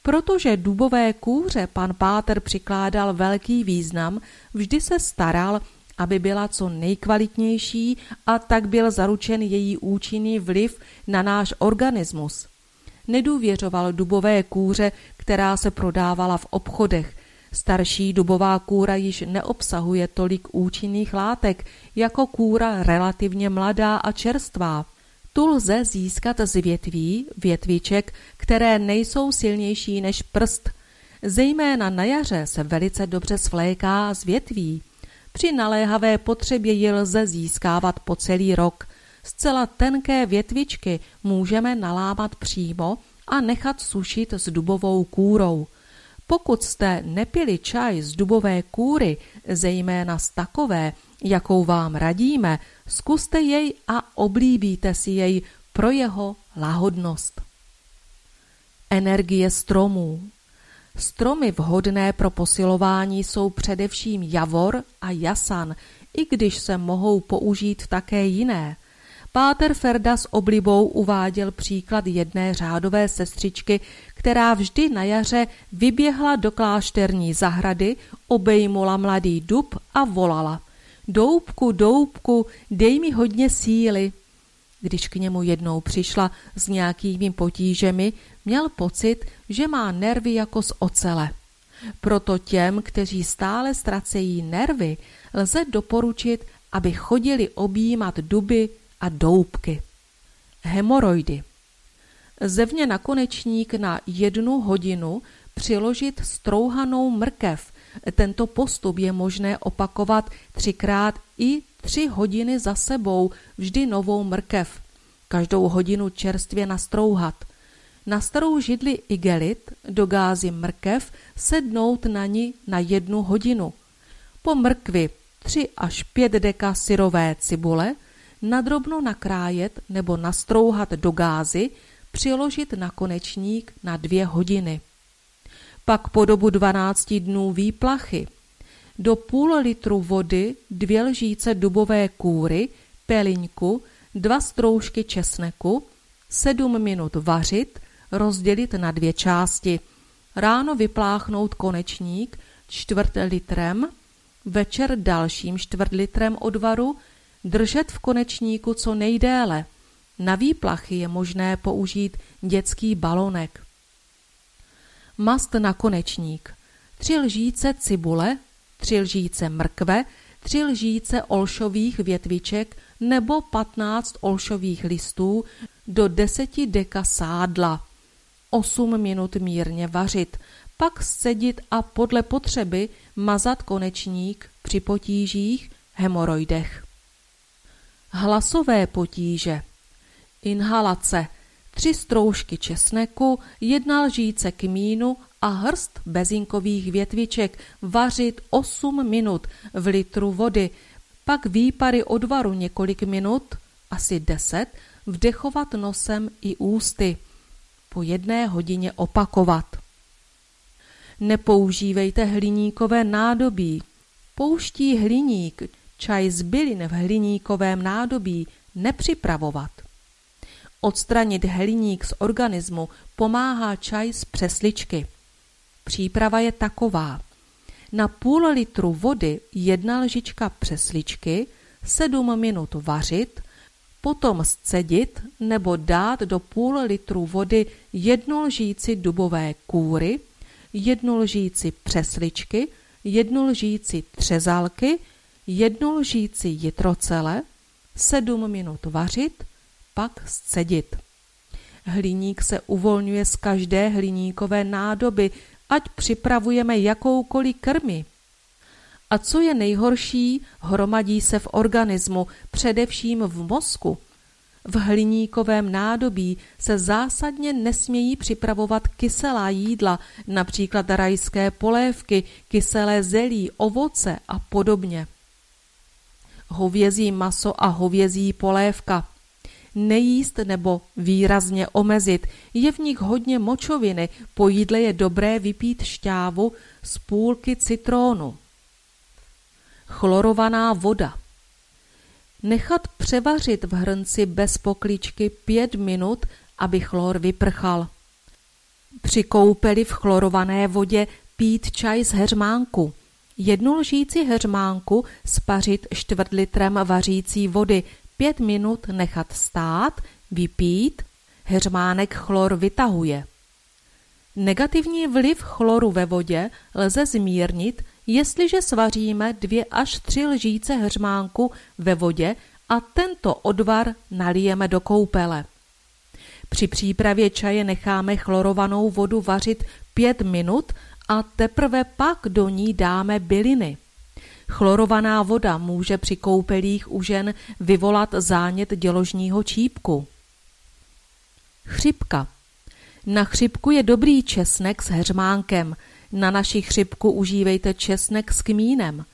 Protože dubové kůře pan Páter přikládal velký význam, vždy se staral, aby byla co nejkvalitnější a tak byl zaručen její účinný vliv na náš organismus. Nedůvěřoval dubové kůře, která se prodávala v obchodech. Starší dubová kůra již neobsahuje tolik účinných látek jako kůra relativně mladá a čerstvá. Tu lze získat z větví, větviček, které nejsou silnější než prst. Zejména na jaře se velice dobře svléká z větví. Při naléhavé potřebě ji lze získávat po celý rok. Zcela tenké větvičky můžeme nalámat přímo a nechat sušit s dubovou kůrou. Pokud jste nepili čaj z dubové kůry, zejména z takové, jakou vám radíme, zkuste jej a oblíbíte si jej pro jeho lahodnost. Energie stromů Stromy vhodné pro posilování jsou především javor a jasan, i když se mohou použít také jiné. Páter Ferda s oblibou uváděl příklad jedné řádové sestřičky, která vždy na jaře vyběhla do klášterní zahrady, obejmula mladý dub a volala. Doubku, doubku, dej mi hodně síly. Když k němu jednou přišla s nějakými potížemi, měl pocit, že má nervy jako z ocele. Proto těm, kteří stále ztracejí nervy, lze doporučit, aby chodili objímat duby a doubky. Hemoroidy. Zevně na konečník na jednu hodinu přiložit strouhanou mrkev. Tento postup je možné opakovat třikrát i tři hodiny za sebou, vždy novou mrkev. Každou hodinu čerstvě nastrouhat. Na starou židli igelit do gázy mrkev sednout na ní na jednu hodinu. Po mrkvi 3 až 5 deka syrové cibule nadrobno nakrájet nebo nastrouhat do gázy, přiložit na konečník na dvě hodiny. Pak po dobu 12 dnů výplachy do půl litru vody dvě lžíce dubové kůry, peliňku, dva stroužky česneku, sedm minut vařit, rozdělit na dvě části. Ráno vypláchnout konečník čtvrt litrem, večer dalším čtvrt litrem odvaru, držet v konečníku co nejdéle. Na výplachy je možné použít dětský balonek. Mast na konečník. Tři lžíce cibule, tři lžíce mrkve, tři lžíce olšových větviček nebo 15 olšových listů do 10 deka sádla. 8 minut mírně vařit, pak scedit a podle potřeby mazat konečník při potížích, hemoroidech. Hlasové potíže Inhalace Tři stroužky česneku, jedna lžíce kmínu a hrst bezinkových větviček vařit 8 minut v litru vody, pak výpary odvaru několik minut, asi 10, vdechovat nosem i ústy. Po jedné hodině opakovat. Nepoužívejte hliníkové nádobí. Pouští hliník, čaj z bylin v hliníkovém nádobí nepřipravovat. Odstranit hliník z organismu pomáhá čaj z přesličky. Příprava je taková. Na půl litru vody jedna lžička přesličky, sedm minut vařit, potom scedit nebo dát do půl litru vody jednu lžíci dubové kůry, jednu lžíci přesličky, jednu lžíci třezalky, jednu lžíci jitrocele, sedm minut vařit, pak scedit. Hliník se uvolňuje z každé hliníkové nádoby, ať připravujeme jakoukoliv krmi. A co je nejhorší, hromadí se v organismu, především v mozku. V hliníkovém nádobí se zásadně nesmějí připravovat kyselá jídla, například rajské polévky, kyselé zelí, ovoce a podobně. Hovězí maso a hovězí polévka – nejíst nebo výrazně omezit. Je v nich hodně močoviny, po jídle je dobré vypít šťávu z půlky citrónu. Chlorovaná voda. Nechat převařit v hrnci bez pokličky pět minut, aby chlor vyprchal. Při koupeli v chlorované vodě pít čaj z heřmánku. Jednu lžíci heřmánku spařit čtvrt litrem vařící vody, pět minut nechat stát, vypít, heřmánek chlor vytahuje. Negativní vliv chloru ve vodě lze zmírnit, jestliže svaříme dvě až tři lžíce heřmánku ve vodě a tento odvar nalijeme do koupele. Při přípravě čaje necháme chlorovanou vodu vařit pět minut a teprve pak do ní dáme byliny. Chlorovaná voda může při koupelích u žen vyvolat zánět děložního čípku. Chřipka Na chřipku je dobrý česnek s heřmánkem. Na naši chřipku užívejte česnek s kmínem.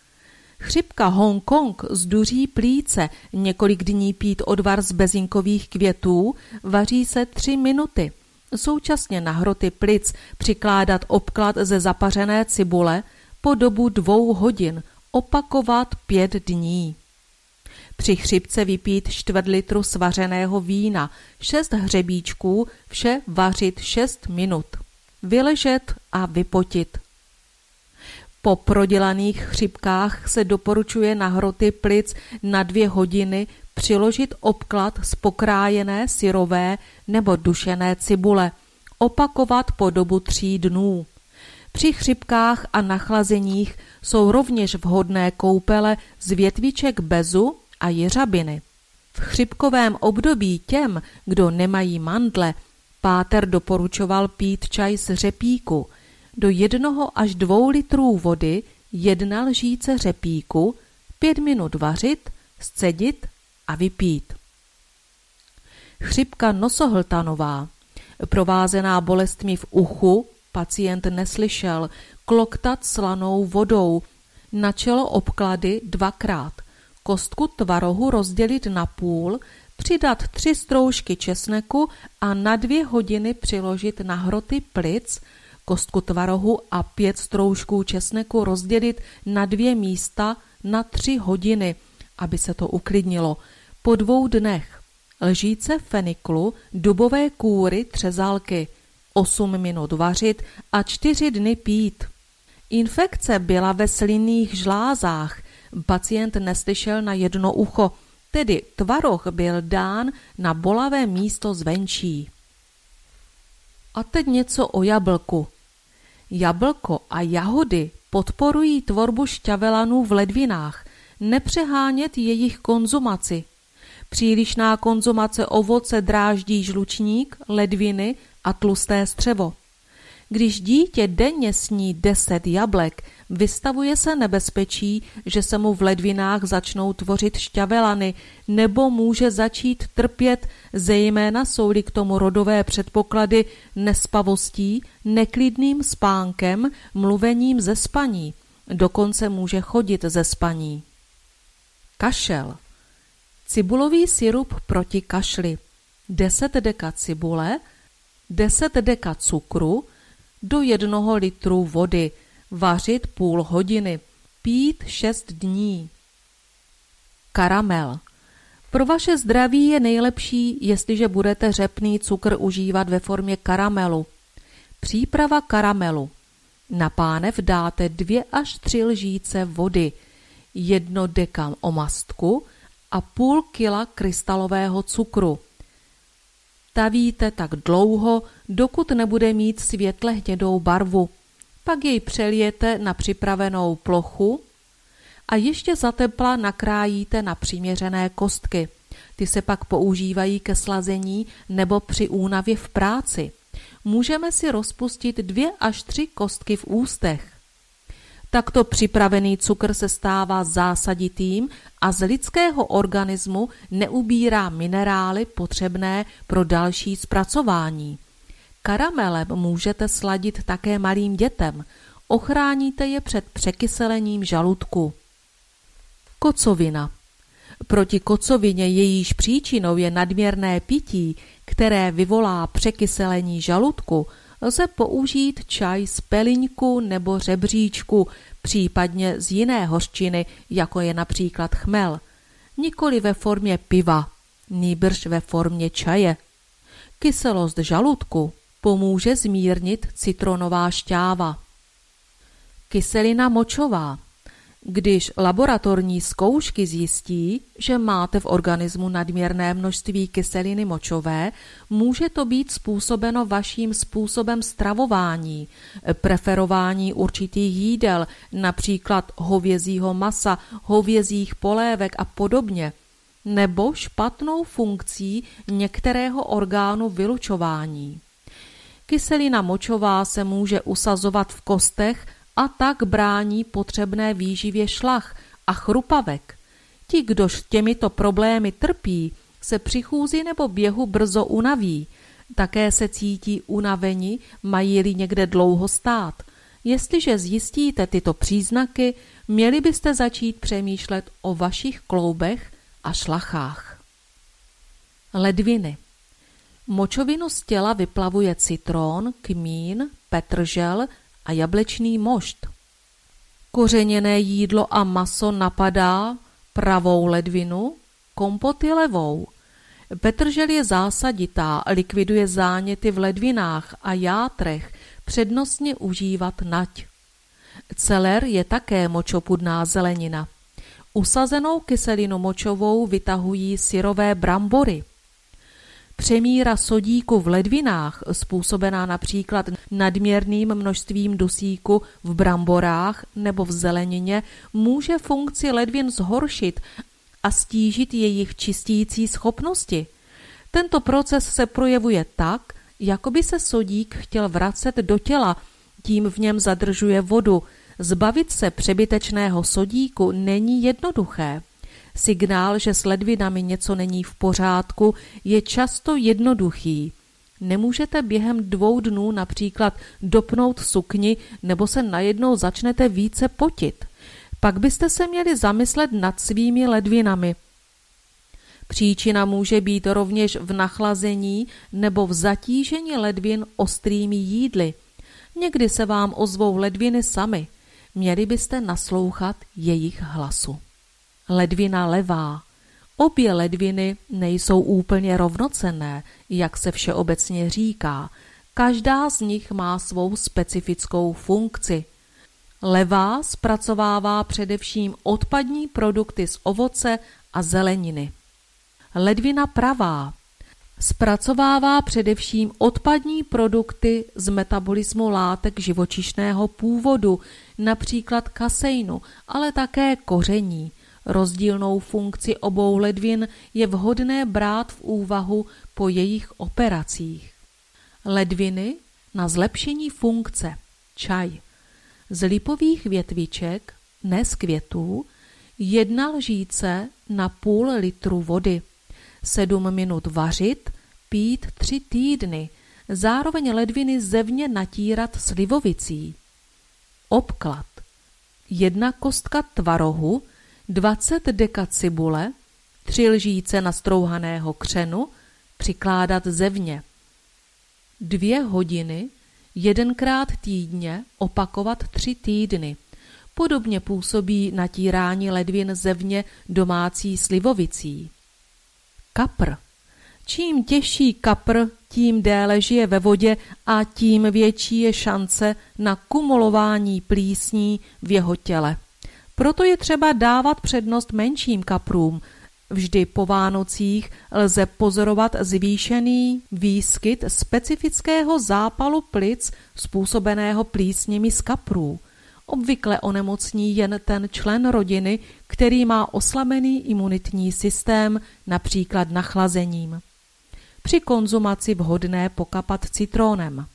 Chřipka Hongkong zduří plíce, několik dní pít odvar z bezinkových květů, vaří se tři minuty. Současně na hroty plic přikládat obklad ze zapařené cibule po dobu dvou hodin, opakovat pět dní. Při chřipce vypít čtvrt litru svařeného vína, šest hřebíčků, vše vařit šest minut. Vyležet a vypotit. Po prodělaných chřipkách se doporučuje na hroty plic na dvě hodiny přiložit obklad z pokrájené syrové nebo dušené cibule, opakovat po dobu tří dnů. Při chřipkách a nachlazeních jsou rovněž vhodné koupele z větviček bezu a jeřabiny. V chřipkovém období těm, kdo nemají mandle, Páter doporučoval pít čaj z řepíku, do jednoho až dvou litrů vody jedna lžíce řepíku, pět minut vařit, scedit a vypít. Chřipka nosohltanová, provázená bolestmi v uchu, pacient neslyšel, kloktat slanou vodou, na čelo obklady dvakrát, kostku tvarohu rozdělit na půl, přidat tři stroužky česneku a na dvě hodiny přiložit na hroty plic, kostku tvarohu a pět stroužků česneku rozdělit na dvě místa na tři hodiny, aby se to uklidnilo. Po dvou dnech. Lžíce feniklu, dubové kůry, třezálky, 8 minut vařit a čtyři dny pít. Infekce byla ve slinných žlázách, pacient neslyšel na jedno ucho, tedy tvaroh byl dán na bolavé místo zvenčí. A teď něco o jablku. Jablko a jahody podporují tvorbu šťavelanů v ledvinách, nepřehánět jejich konzumaci. Přílišná konzumace ovoce dráždí žlučník, ledviny a tlusté střevo. Když dítě denně sní deset jablek, vystavuje se nebezpečí, že se mu v ledvinách začnou tvořit šťavelany nebo může začít trpět, zejména jsou-li k tomu rodové předpoklady nespavostí, neklidným spánkem, mluvením ze spaní. Dokonce může chodit ze spaní. Kašel Cibulový sirup proti kašli 10 deka cibule, 10 deka cukru do jednoho litru vody, vařit půl hodiny, pít šest dní. Karamel. Pro vaše zdraví je nejlepší, jestliže budete řepný cukr užívat ve formě karamelu. Příprava karamelu. Na pánev dáte dvě až tři lžíce vody, jedno dekam omastku a půl kila krystalového cukru. Tavíte tak dlouho, dokud nebude mít světle hnědou barvu. Pak jej přelijete na připravenou plochu a ještě za tepla nakrájíte na přiměřené kostky. Ty se pak používají ke slazení nebo při únavě v práci. Můžeme si rozpustit dvě až tři kostky v ústech. Takto připravený cukr se stává zásaditým a z lidského organismu neubírá minerály potřebné pro další zpracování. Karamelem můžete sladit také malým dětem. Ochráníte je před překyselením žaludku. Kocovina Proti kocovině jejíž příčinou je nadměrné pití, které vyvolá překyselení žaludku, lze použít čaj z peliňku nebo řebříčku, případně z jiné hořčiny, jako je například chmel. Nikoli ve formě piva, nýbrž ve formě čaje. Kyselost žaludku pomůže zmírnit citronová šťáva. Kyselina močová. Když laboratorní zkoušky zjistí, že máte v organismu nadměrné množství kyseliny močové, může to být způsobeno vaším způsobem stravování, preferování určitých jídel, například hovězího masa, hovězích polévek a podobně, nebo špatnou funkcí některého orgánu vylučování. Kyselina močová se může usazovat v kostech a tak brání potřebné výživě šlach a chrupavek. Ti, kdož těmito problémy trpí, se při chůzi nebo běhu brzo unaví. Také se cítí unaveni, mají-li někde dlouho stát. Jestliže zjistíte tyto příznaky, měli byste začít přemýšlet o vašich kloubech a šlachách. Ledviny Močovinu z těla vyplavuje citron, kmín, petržel a jablečný mošt. Kořeněné jídlo a maso napadá pravou ledvinu, kompot je levou. Petržel je zásaditá, likviduje záněty v ledvinách a játrech, přednostně užívat nať. Celer je také močopudná zelenina. Usazenou kyselinu močovou vytahují syrové brambory – Přemíra sodíku v ledvinách, způsobená například nadměrným množstvím dusíku v bramborách nebo v zelenině, může funkci ledvin zhoršit a stížit jejich čistící schopnosti. Tento proces se projevuje tak, jako by se sodík chtěl vracet do těla, tím v něm zadržuje vodu. Zbavit se přebytečného sodíku není jednoduché. Signál, že s ledvinami něco není v pořádku, je často jednoduchý. Nemůžete během dvou dnů například dopnout sukni nebo se najednou začnete více potit. Pak byste se měli zamyslet nad svými ledvinami. Příčina může být rovněž v nachlazení nebo v zatížení ledvin ostrými jídly. Někdy se vám ozvou ledviny samy. Měli byste naslouchat jejich hlasu ledvina levá. Obě ledviny nejsou úplně rovnocenné, jak se všeobecně říká. Každá z nich má svou specifickou funkci. Levá zpracovává především odpadní produkty z ovoce a zeleniny. Ledvina pravá zpracovává především odpadní produkty z metabolismu látek živočišného původu, například kaseinu, ale také koření, Rozdílnou funkci obou ledvin je vhodné brát v úvahu po jejich operacích. Ledviny na zlepšení funkce čaj z lipových větviček, ne z květů, jedna lžíce na půl litru vody, sedm minut vařit, pít tři týdny, zároveň ledviny zevně natírat slivovicí. Obklad. Jedna kostka tvarohu, 20 deka cibule, tři lžíce nastrouhaného křenu, přikládat zevně. Dvě hodiny, jedenkrát týdně, opakovat tři týdny. Podobně působí natírání ledvin zevně domácí slivovicí. Kapr. Čím těžší kapr, tím déle žije ve vodě a tím větší je šance na kumulování plísní v jeho těle. Proto je třeba dávat přednost menším kaprům. Vždy po Vánocích lze pozorovat zvýšený výskyt specifického zápalu plic způsobeného plísněmi z kaprů. Obvykle onemocní jen ten člen rodiny, který má oslabený imunitní systém, například nachlazením. Při konzumaci vhodné pokapat citrónem.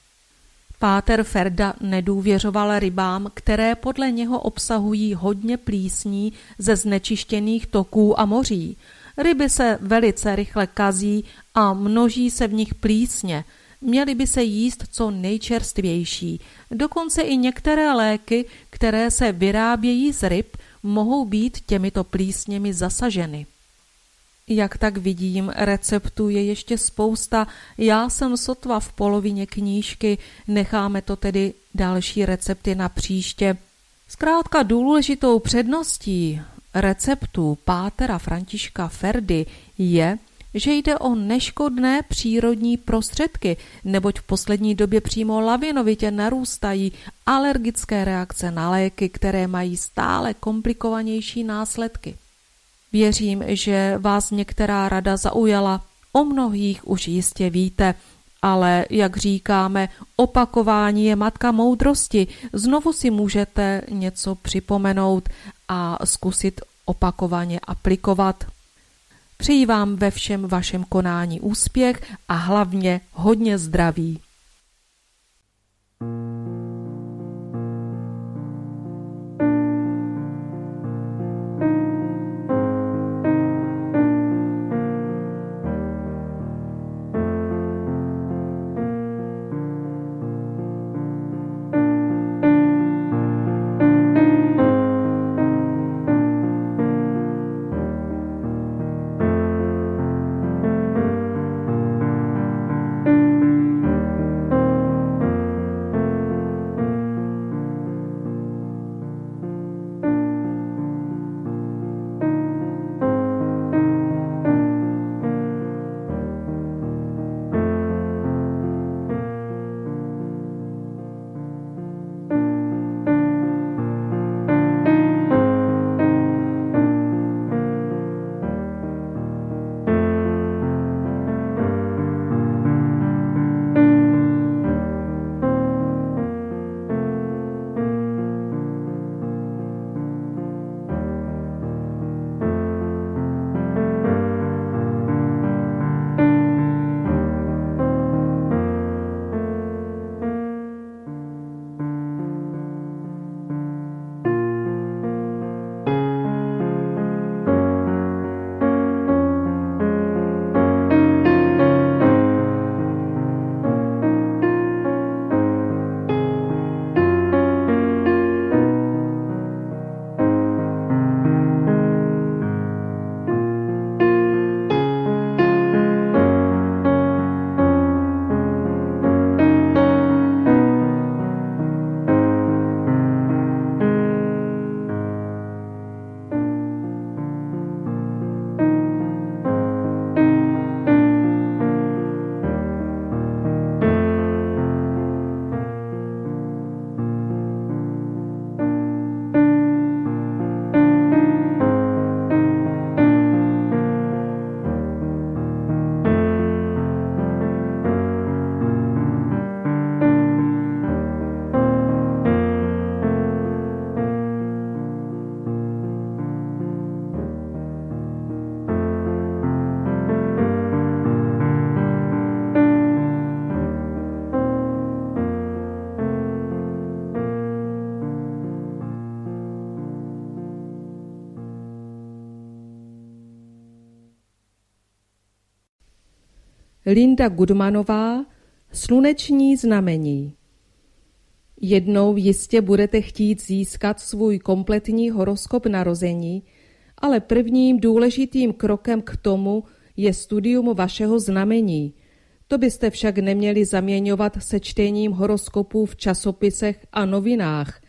Páter Ferda nedůvěřoval rybám, které podle něho obsahují hodně plísní ze znečištěných toků a moří. Ryby se velice rychle kazí a množí se v nich plísně. Měly by se jíst co nejčerstvější. Dokonce i některé léky, které se vyrábějí z ryb, mohou být těmito plísněmi zasaženy. Jak tak vidím, receptů je ještě spousta. Já jsem sotva v polovině knížky, necháme to tedy další recepty na příště. Zkrátka důležitou předností receptů Pátera Františka Ferdy je, že jde o neškodné přírodní prostředky, neboť v poslední době přímo lavinovitě narůstají alergické reakce na léky, které mají stále komplikovanější následky. Věřím, že vás některá rada zaujala, o mnohých už jistě víte, ale jak říkáme, opakování je matka moudrosti. Znovu si můžete něco připomenout a zkusit opakovaně aplikovat. Přeji vám ve všem vašem konání úspěch a hlavně hodně zdraví. Linda Gudmanová Sluneční znamení Jednou jistě budete chtít získat svůj kompletní horoskop narození, ale prvním důležitým krokem k tomu je studium vašeho znamení. To byste však neměli zaměňovat se čtením horoskopů v časopisech a novinách.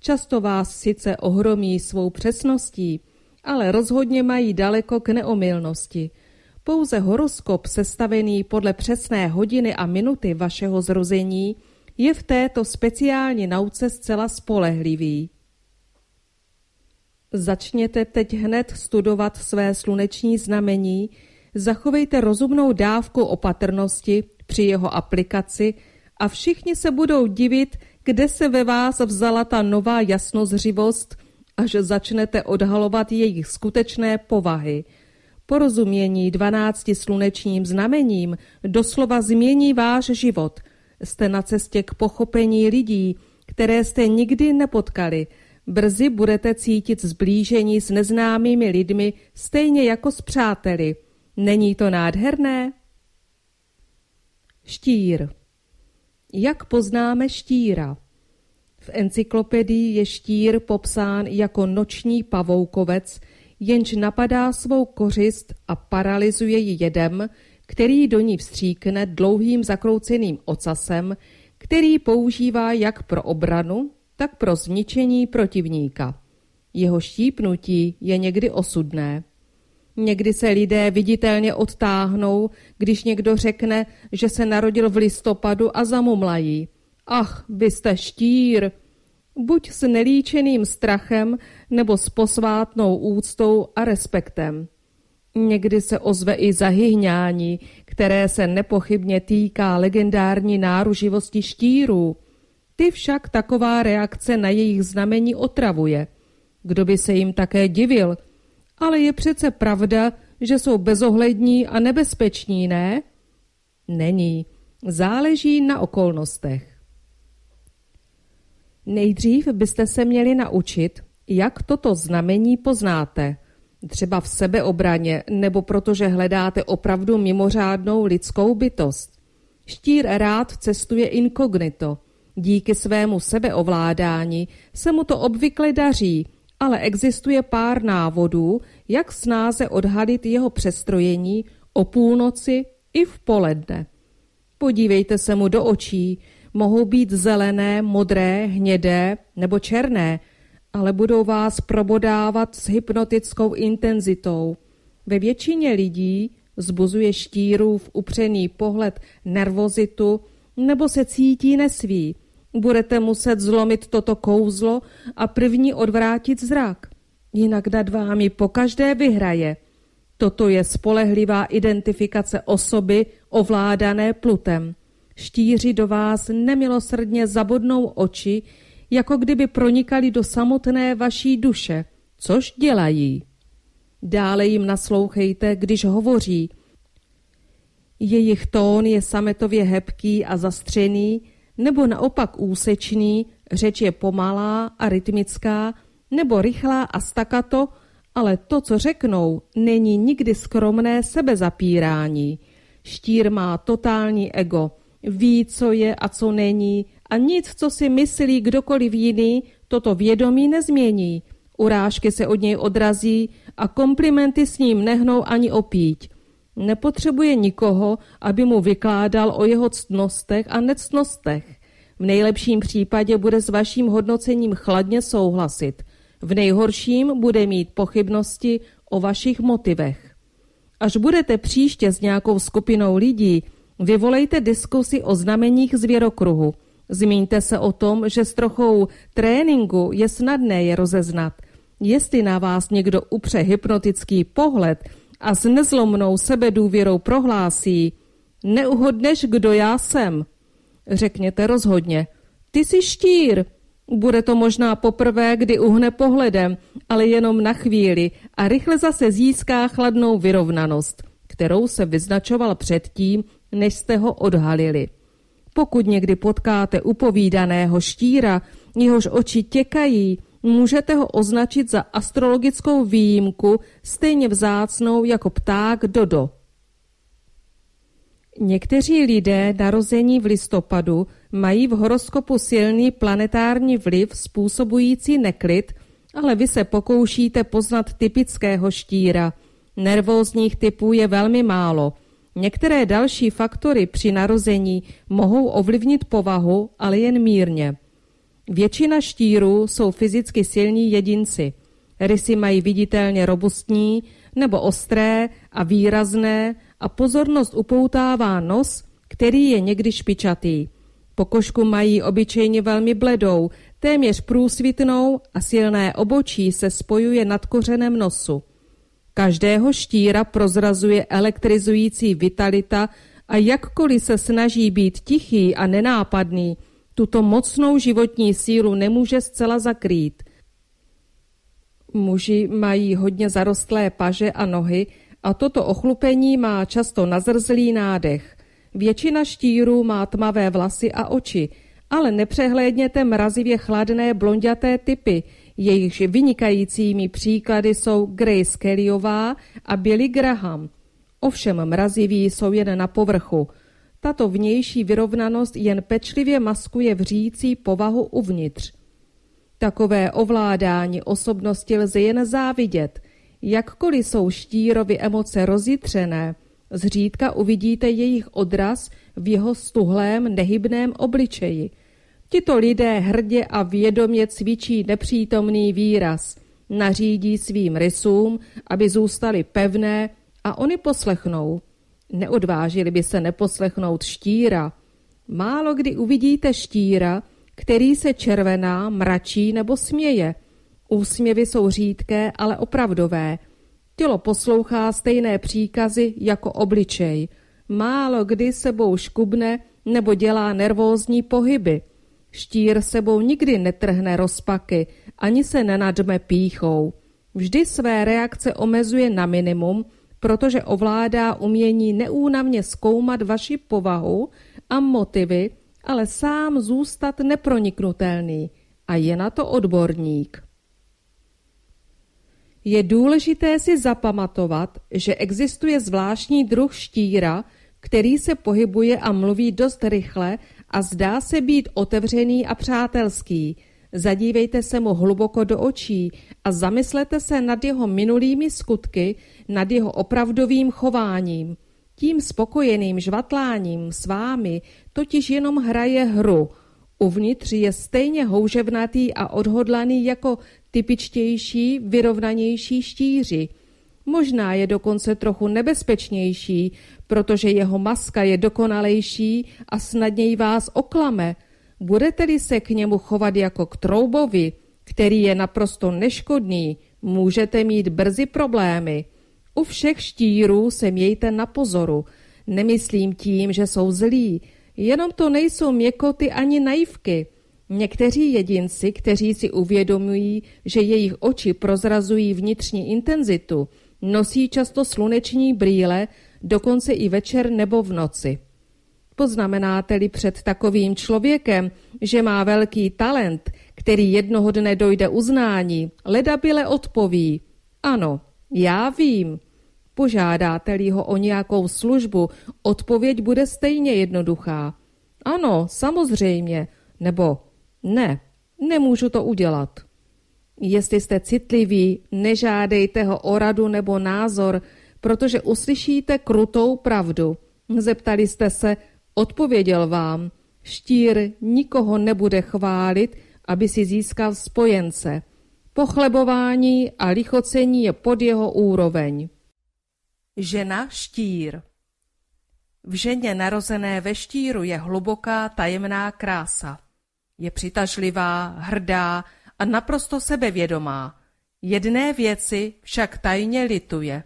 Často vás sice ohromí svou přesností, ale rozhodně mají daleko k neomylnosti – pouze horoskop sestavený podle přesné hodiny a minuty vašeho zrození je v této speciální nauce zcela spolehlivý. Začněte teď hned studovat své sluneční znamení, zachovejte rozumnou dávku opatrnosti při jeho aplikaci a všichni se budou divit, kde se ve vás vzala ta nová jasnozřivost, až začnete odhalovat jejich skutečné povahy – Porozumění dvanácti slunečním znamením doslova změní váš život. Jste na cestě k pochopení lidí, které jste nikdy nepotkali. Brzy budete cítit zblížení s neznámými lidmi stejně jako s přáteli. Není to nádherné? Štír Jak poznáme štíra? V encyklopedii je štír popsán jako noční pavoukovec, jenž napadá svou kořist a paralyzuje ji jedem, který do ní vstříkne dlouhým zakrouceným ocasem, který používá jak pro obranu, tak pro zničení protivníka. Jeho štípnutí je někdy osudné. Někdy se lidé viditelně odtáhnou, když někdo řekne, že se narodil v listopadu a zamumlají. Ach, vy jste štír! Buď s nelíčeným strachem, nebo s posvátnou úctou a respektem. Někdy se ozve i zahyhňání, které se nepochybně týká legendární náruživosti štírů. Ty však taková reakce na jejich znamení otravuje. Kdo by se jim také divil? Ale je přece pravda, že jsou bezohlední a nebezpeční, ne? Není. Záleží na okolnostech. Nejdřív byste se měli naučit, jak toto znamení poznáte – třeba v sebeobraně nebo protože hledáte opravdu mimořádnou lidskou bytost. Štír rád cestuje inkognito. Díky svému sebeovládání se mu to obvykle daří, ale existuje pár návodů, jak snáze odhalit jeho přestrojení o půlnoci i v poledne. Podívejte se mu do očí, mohou být zelené, modré, hnědé nebo černé, ale budou vás probodávat s hypnotickou intenzitou. Ve většině lidí zbuzuje štírův upřený pohled nervozitu nebo se cítí nesví. Budete muset zlomit toto kouzlo a první odvrátit zrak. Jinak nad vámi pokaždé vyhraje. Toto je spolehlivá identifikace osoby ovládané plutem. Štíři do vás nemilosrdně zabodnou oči, jako kdyby pronikali do samotné vaší duše, což dělají. Dále jim naslouchejte, když hovoří. Jejich tón je sametově hebký a zastřený, nebo naopak úsečný, řeč je pomalá a rytmická, nebo rychlá a stakato, ale to, co řeknou, není nikdy skromné sebezapírání. Štír má totální ego, ví, co je a co není, a nic, co si myslí kdokoliv jiný, toto vědomí nezmění. Urážky se od něj odrazí a komplimenty s ním nehnou ani opíť. Nepotřebuje nikoho, aby mu vykládal o jeho ctnostech a nectnostech. V nejlepším případě bude s vaším hodnocením chladně souhlasit. V nejhorším bude mít pochybnosti o vašich motivech. Až budete příště s nějakou skupinou lidí, vyvolejte diskusi o znameních zvěrokruhu – Zmíňte se o tom, že s trochou tréninku je snadné je rozeznat. Jestli na vás někdo upře hypnotický pohled a s nezlomnou sebedůvěrou prohlásí, neuhodneš, kdo já jsem. Řekněte rozhodně, ty jsi štír. Bude to možná poprvé, kdy uhne pohledem, ale jenom na chvíli a rychle zase získá chladnou vyrovnanost, kterou se vyznačoval předtím, než jste ho odhalili. Pokud někdy potkáte upovídaného štíra, jehož oči těkají, můžete ho označit za astrologickou výjimku, stejně vzácnou jako pták Dodo. Někteří lidé narození v listopadu mají v horoskopu silný planetární vliv způsobující neklid, ale vy se pokoušíte poznat typického štíra. Nervózních typů je velmi málo – Některé další faktory při narození mohou ovlivnit povahu, ale jen mírně. Většina štírů jsou fyzicky silní jedinci. Rysy mají viditelně robustní nebo ostré a výrazné a pozornost upoutává nos, který je někdy špičatý. Pokožku mají obyčejně velmi bledou, téměř průsvitnou a silné obočí se spojuje nad kořenem nosu. Každého štíra prozrazuje elektrizující vitalita a jakkoliv se snaží být tichý a nenápadný, tuto mocnou životní sílu nemůže zcela zakrýt. Muži mají hodně zarostlé paže a nohy a toto ochlupení má často nazrzlý nádech. Většina štírů má tmavé vlasy a oči, ale nepřehlédněte mrazivě chladné blonděté typy, Jejichž vynikajícími příklady jsou Grace Kellyová a Billy Graham. Ovšem mraziví jsou jen na povrchu. Tato vnější vyrovnanost jen pečlivě maskuje vřící povahu uvnitř. Takové ovládání osobnosti lze jen závidět. Jakkoliv jsou štírovi emoce rozjitřené, zřídka uvidíte jejich odraz v jeho stuhlém, nehybném obličeji – Tito lidé hrdě a vědomě cvičí nepřítomný výraz. nařídí svým rysům, aby zůstaly pevné a oni poslechnou. Neodvážili by se neposlechnout štíra. Málo kdy uvidíte štíra, který se červená, mračí nebo směje. Úsměvy jsou řídké, ale opravdové. Tělo poslouchá stejné příkazy jako obličej. Málo kdy sebou škubne nebo dělá nervózní pohyby. Štír sebou nikdy netrhne rozpaky, ani se nenadme píchou. Vždy své reakce omezuje na minimum, protože ovládá umění neúnavně zkoumat vaši povahu a motivy, ale sám zůstat neproniknutelný. A je na to odborník. Je důležité si zapamatovat, že existuje zvláštní druh štíra, který se pohybuje a mluví dost rychle a zdá se být otevřený a přátelský. Zadívejte se mu hluboko do očí a zamyslete se nad jeho minulými skutky, nad jeho opravdovým chováním. Tím spokojeným žvatláním s vámi totiž jenom hraje hru. Uvnitř je stejně houževnatý a odhodlaný jako typičtější, vyrovnanější štíři. Možná je dokonce trochu nebezpečnější, protože jeho maska je dokonalejší a snadněji vás oklame. Budete-li se k němu chovat jako k troubovi, který je naprosto neškodný, můžete mít brzy problémy. U všech štírů se mějte na pozoru. Nemyslím tím, že jsou zlí, jenom to nejsou měkoty ani naivky. Někteří jedinci, kteří si uvědomují, že jejich oči prozrazují vnitřní intenzitu, nosí často sluneční brýle, dokonce i večer nebo v noci. Poznamenáte-li před takovým člověkem, že má velký talent, který jednoho dne dojde uznání, ledabile odpoví, ano, já vím. Požádáte-li ho o nějakou službu, odpověď bude stejně jednoduchá. Ano, samozřejmě, nebo ne, nemůžu to udělat. Jestli jste citliví, nežádejte ho o radu nebo názor, protože uslyšíte krutou pravdu. Zeptali jste se, odpověděl vám. Štír nikoho nebude chválit, aby si získal spojence. Pochlebování a lichocení je pod jeho úroveň. Žena štír V ženě narozené ve štíru je hluboká tajemná krása. Je přitažlivá, hrdá a naprosto sebevědomá. Jedné věci však tajně lituje,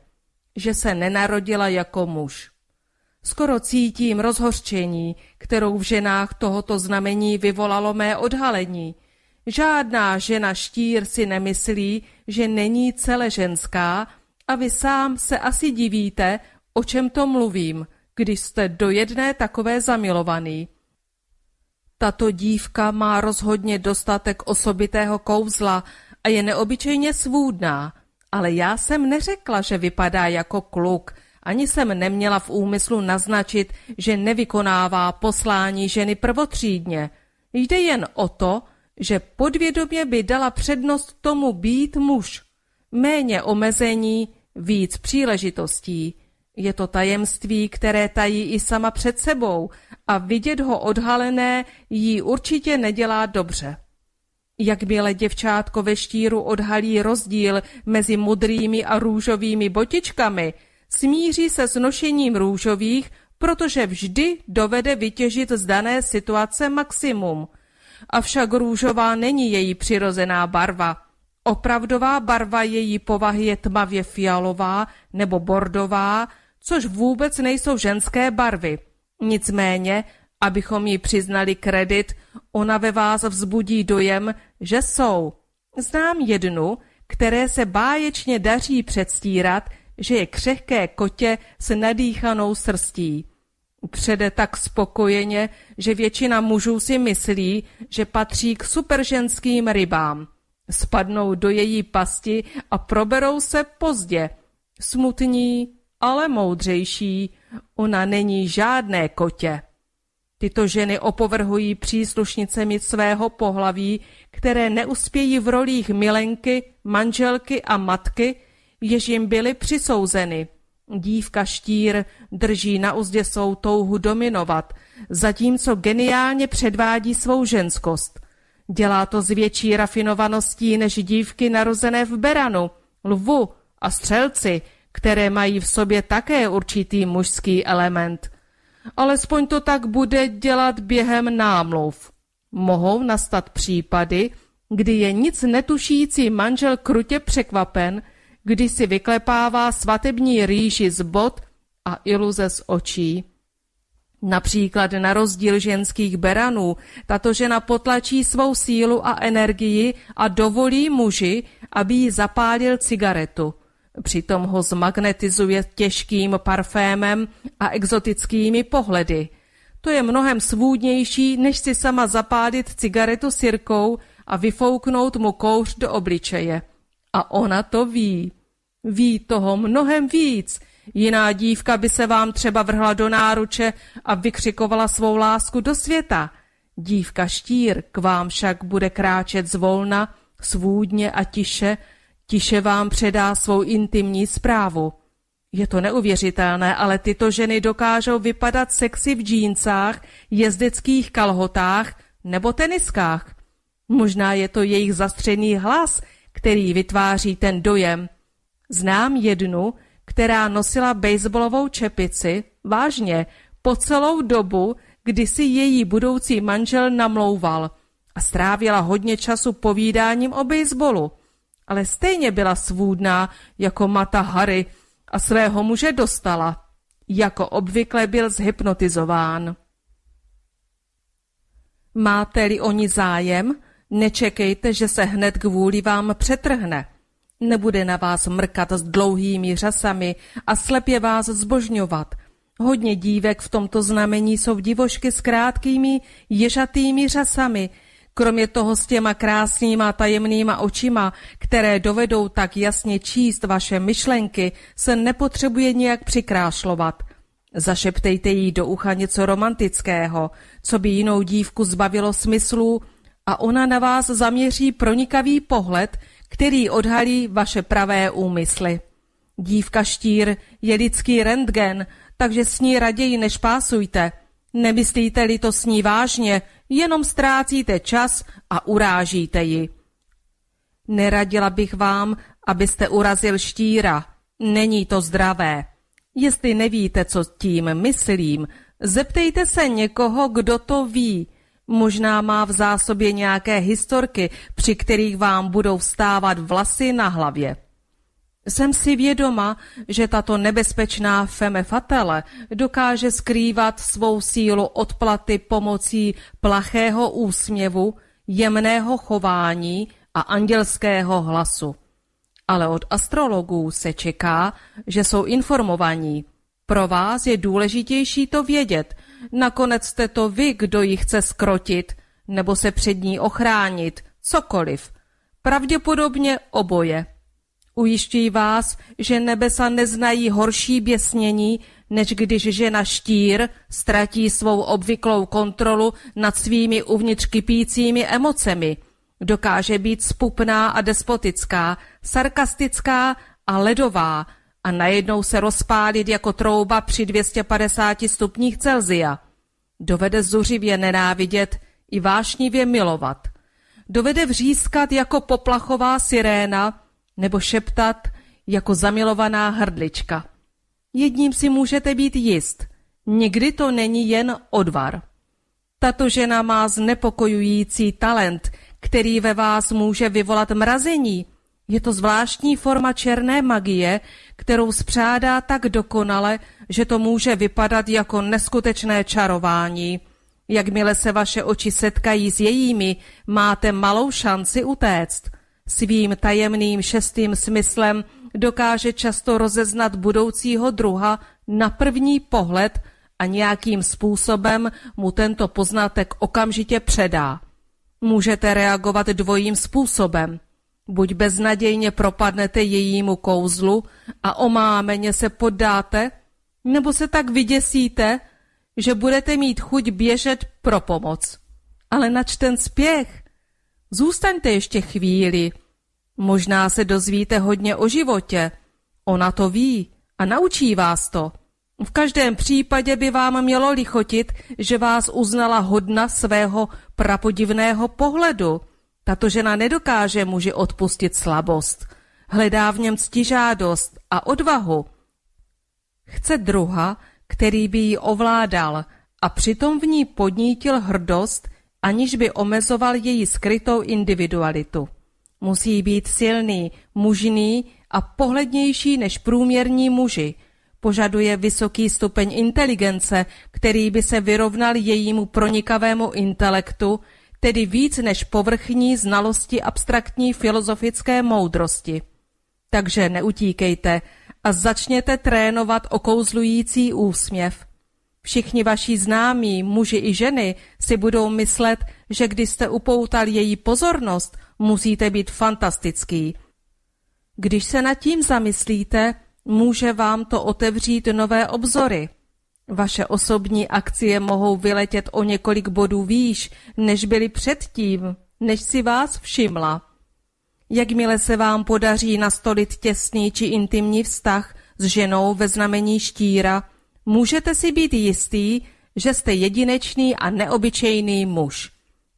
že se nenarodila jako muž. Skoro cítím rozhořčení, kterou v ženách tohoto znamení vyvolalo mé odhalení. Žádná žena štír si nemyslí, že není celé ženská a vy sám se asi divíte, o čem to mluvím, když jste do jedné takové zamilovaný. Tato dívka má rozhodně dostatek osobitého kouzla a je neobyčejně svůdná, ale já jsem neřekla, že vypadá jako kluk, ani jsem neměla v úmyslu naznačit, že nevykonává poslání ženy prvotřídně. Jde jen o to, že podvědomě by dala přednost tomu být muž. Méně omezení, víc příležitostí. Je to tajemství, které tají i sama před sebou a vidět ho odhalené jí určitě nedělá dobře. Jakmile děvčátko ve štíru odhalí rozdíl mezi modrými a růžovými botičkami, smíří se s nošením růžových, protože vždy dovede vytěžit z dané situace maximum. Avšak růžová není její přirozená barva. Opravdová barva její povahy je tmavě fialová nebo bordová, což vůbec nejsou ženské barvy. Nicméně, abychom jí přiznali kredit, ona ve vás vzbudí dojem, že jsou. Znám jednu, které se báječně daří předstírat, že je křehké kotě s nadýchanou srstí. Přede tak spokojeně, že většina mužů si myslí, že patří k superženským rybám. Spadnou do její pasti a proberou se pozdě. Smutní, ale moudřejší, ona není žádné kotě. Tyto ženy opovrhují příslušnicemi svého pohlaví, které neuspějí v rolích milenky, manželky a matky, jež jim byly přisouzeny. Dívka štír drží na uzdě svou touhu dominovat, zatímco geniálně předvádí svou ženskost. Dělá to s větší rafinovaností než dívky narozené v Beranu, lvu a střelci, které mají v sobě také určitý mužský element. Alespoň to tak bude dělat během námluv. Mohou nastat případy, kdy je nic netušící manžel krutě překvapen, kdy si vyklepává svatební rýži z bod a iluze z očí. Například na rozdíl ženských beranů, tato žena potlačí svou sílu a energii a dovolí muži, aby jí zapálil cigaretu. Přitom ho zmagnetizuje těžkým parfémem a exotickými pohledy. To je mnohem svůdnější, než si sama zapálit cigaretu sirkou a vyfouknout mu kouř do obličeje. A ona to ví. Ví toho mnohem víc. Jiná dívka by se vám třeba vrhla do náruče a vykřikovala svou lásku do světa. Dívka štír k vám však bude kráčet zvolna, svůdně a tiše, tiše vám předá svou intimní zprávu. Je to neuvěřitelné, ale tyto ženy dokážou vypadat sexy v džíncách, jezdeckých kalhotách nebo teniskách. Možná je to jejich zastřený hlas, který vytváří ten dojem. Znám jednu, která nosila baseballovou čepici, vážně, po celou dobu, kdy si její budoucí manžel namlouval a strávila hodně času povídáním o baseballu. Ale stejně byla svůdná jako Mata Harry a svého muže dostala. Jako obvykle byl zhypnotizován. Máte-li o ní zájem, Nečekejte, že se hned kvůli vám přetrhne. Nebude na vás mrkat s dlouhými řasami a slepě vás zbožňovat. Hodně dívek v tomto znamení jsou divošky s krátkými, ježatými řasami, kromě toho s těma krásnýma tajemnýma očima, které dovedou tak jasně číst vaše myšlenky, se nepotřebuje nijak přikrášlovat. Zašeptejte jí do ucha něco romantického, co by jinou dívku zbavilo smyslů a ona na vás zaměří pronikavý pohled, který odhalí vaše pravé úmysly. Dívka štír je lidský rentgen, takže s ní raději nešpásujte. Nemyslíte-li to s ní vážně, jenom ztrácíte čas a urážíte ji. Neradila bych vám, abyste urazil štíra. Není to zdravé. Jestli nevíte, co tím myslím, zeptejte se někoho, kdo to ví. Možná má v zásobě nějaké historky, při kterých vám budou vstávat vlasy na hlavě. Jsem si vědoma, že tato nebezpečná feme fatale dokáže skrývat svou sílu odplaty pomocí plachého úsměvu, jemného chování a andělského hlasu. Ale od astrologů se čeká, že jsou informovaní. Pro vás je důležitější to vědět, Nakonec jste to vy, kdo ji chce skrotit, nebo se před ní ochránit, cokoliv. Pravděpodobně oboje. Ujišťuji vás, že nebesa neznají horší běsnění, než když žena štír ztratí svou obvyklou kontrolu nad svými uvnitř kypícími emocemi. Dokáže být spupná a despotická, sarkastická a ledová, a najednou se rozpálit jako trouba při 250 stupních Celzia. Dovede zuřivě nenávidět i vášnivě milovat. Dovede vřískat jako poplachová siréna nebo šeptat jako zamilovaná hrdlička. Jedním si můžete být jist, nikdy to není jen odvar. Tato žena má znepokojující talent, který ve vás může vyvolat mrazení, je to zvláštní forma černé magie, kterou spřádá tak dokonale, že to může vypadat jako neskutečné čarování. Jakmile se vaše oči setkají s jejími, máte malou šanci utéct. Svým tajemným šestým smyslem dokáže často rozeznat budoucího druha na první pohled a nějakým způsobem mu tento poznatek okamžitě předá. Můžete reagovat dvojím způsobem – Buď beznadějně propadnete jejímu kouzlu a omámeně se poddáte, nebo se tak vyděsíte, že budete mít chuť běžet pro pomoc. Ale nač ten spěch? Zůstaňte ještě chvíli. Možná se dozvíte hodně o životě. Ona to ví a naučí vás to. V každém případě by vám mělo lichotit, že vás uznala hodna svého prapodivného pohledu. Tato žena nedokáže muži odpustit slabost. Hledá v něm ctižádost a odvahu. Chce druha, který by ji ovládal a přitom v ní podnítil hrdost, aniž by omezoval její skrytou individualitu. Musí být silný, mužný a pohlednější než průměrní muži. Požaduje vysoký stupeň inteligence, který by se vyrovnal jejímu pronikavému intelektu, tedy víc než povrchní znalosti abstraktní filozofické moudrosti. Takže neutíkejte a začněte trénovat okouzlující úsměv. Všichni vaši známí, muži i ženy, si budou myslet, že když jste upoutal její pozornost, musíte být fantastický. Když se nad tím zamyslíte, může vám to otevřít nové obzory. Vaše osobní akcie mohou vyletět o několik bodů výš, než byly předtím, než si vás všimla. Jakmile se vám podaří nastolit těsný či intimní vztah s ženou ve znamení štíra, můžete si být jistý, že jste jedinečný a neobyčejný muž.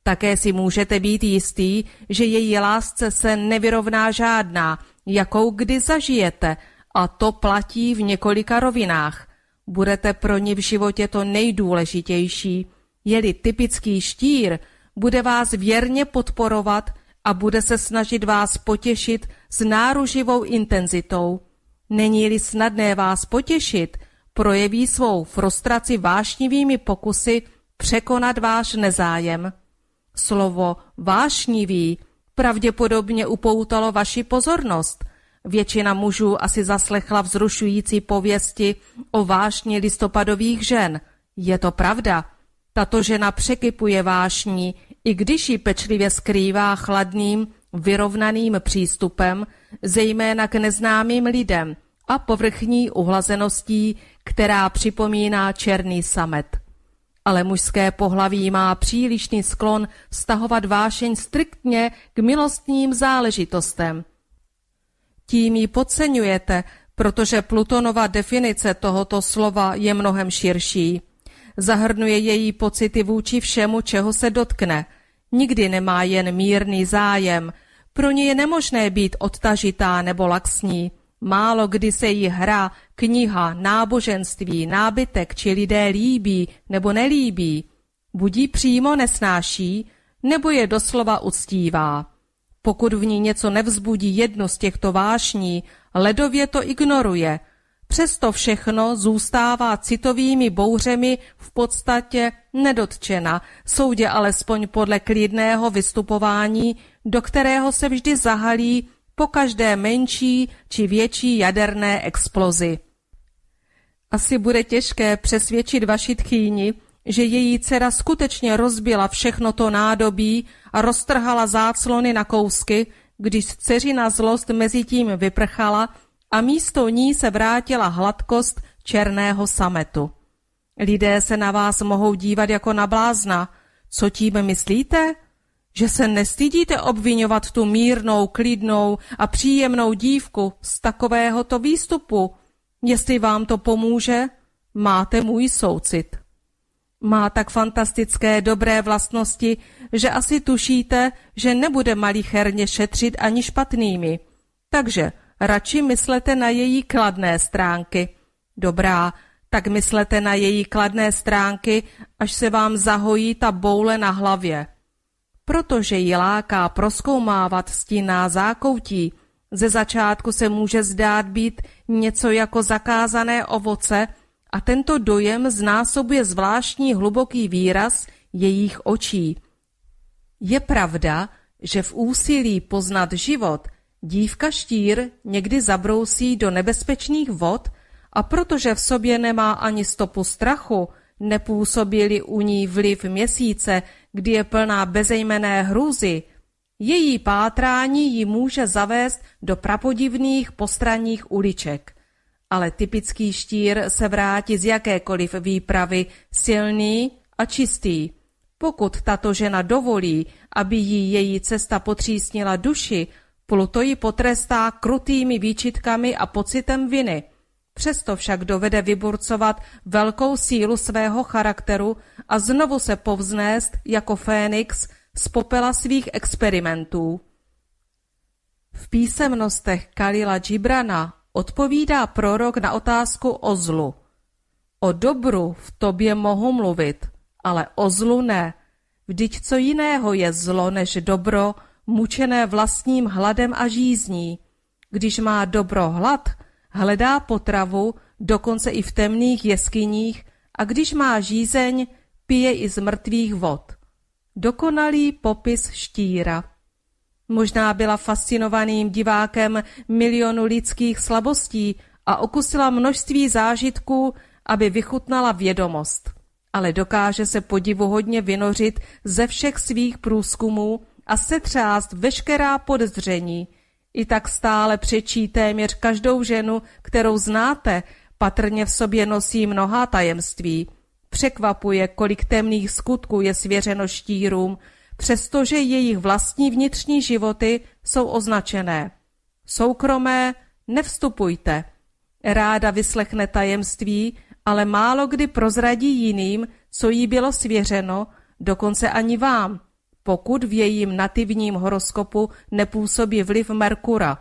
Také si můžete být jistý, že její lásce se nevyrovná žádná, jakou kdy zažijete, a to platí v několika rovinách. Budete pro ní v životě to nejdůležitější. Je-li typický štír, bude vás věrně podporovat a bude se snažit vás potěšit s náruživou intenzitou. Není-li snadné vás potěšit, projeví svou frustraci vášnivými pokusy překonat váš nezájem. Slovo vášnivý pravděpodobně upoutalo vaši pozornost. Většina mužů asi zaslechla vzrušující pověsti o vášni listopadových žen. Je to pravda. Tato žena překypuje vášní, i když ji pečlivě skrývá chladným, vyrovnaným přístupem, zejména k neznámým lidem a povrchní uhlazeností, která připomíná černý samet ale mužské pohlaví má přílišný sklon stahovat vášeň striktně k milostním záležitostem. Tím ji podceňujete, protože Plutonova definice tohoto slova je mnohem širší. Zahrnuje její pocity vůči všemu, čeho se dotkne. Nikdy nemá jen mírný zájem. Pro ně je nemožné být odtažitá nebo laxní. Málo kdy se jí hra, kniha, náboženství, nábytek či lidé líbí nebo nelíbí. Budí přímo nesnáší, nebo je doslova uctívá. Pokud v ní něco nevzbudí jedno z těchto vášní, ledově to ignoruje. Přesto všechno zůstává citovými bouřemi v podstatě nedotčena, soudě alespoň podle klidného vystupování, do kterého se vždy zahalí po každé menší či větší jaderné explozi. Asi bude těžké přesvědčit vaši tchýni, že její dcera skutečně rozbila všechno to nádobí a roztrhala záclony na kousky, když dceřina zlost mezi tím vyprchala a místo ní se vrátila hladkost černého sametu. Lidé se na vás mohou dívat jako na blázna. Co tím myslíte? Že se nestydíte obvinovat tu mírnou, klidnou a příjemnou dívku z takovéhoto výstupu. Jestli vám to pomůže, máte můj soucit. Má tak fantastické dobré vlastnosti, že asi tušíte, že nebude malicherně šetřit ani špatnými. Takže radši myslete na její kladné stránky. Dobrá, tak myslete na její kladné stránky, až se vám zahojí ta boule na hlavě protože ji láká proskoumávat stinná zákoutí. Ze začátku se může zdát být něco jako zakázané ovoce a tento dojem znásobuje zvláštní hluboký výraz jejich očí. Je pravda, že v úsilí poznat život dívka štír někdy zabrousí do nebezpečných vod a protože v sobě nemá ani stopu strachu, nepůsobili u ní vliv měsíce, kdy je plná bezejmené hrůzy, její pátrání ji může zavést do prapodivných postranních uliček. Ale typický štír se vrátí z jakékoliv výpravy silný a čistý. Pokud tato žena dovolí, aby jí její cesta potřísnila duši, Pluto ji potrestá krutými výčitkami a pocitem viny. Přesto však dovede vyburcovat velkou sílu svého charakteru a znovu se povznést jako Fénix z popela svých experimentů. V písemnostech Kalila Džibrana odpovídá prorok na otázku o zlu. O dobru v tobě mohu mluvit, ale o zlu ne. Vždyť co jiného je zlo než dobro, mučené vlastním hladem a žízní. Když má dobro hlad, hledá potravu, dokonce i v temných jeskyních, a když má žízeň, pije i z mrtvých vod. Dokonalý popis štíra. Možná byla fascinovaným divákem milionu lidských slabostí a okusila množství zážitků, aby vychutnala vědomost. Ale dokáže se podivuhodně vynořit ze všech svých průzkumů a setřást veškerá podezření. I tak stále přečí téměř každou ženu, kterou znáte, patrně v sobě nosí mnohá tajemství. Překvapuje, kolik temných skutků je svěřeno štírům, přestože jejich vlastní vnitřní životy jsou označené. Soukromé nevstupujte. Ráda vyslechne tajemství, ale málo kdy prozradí jiným, co jí bylo svěřeno, dokonce ani vám, pokud v jejím nativním horoskopu nepůsobí vliv Merkura.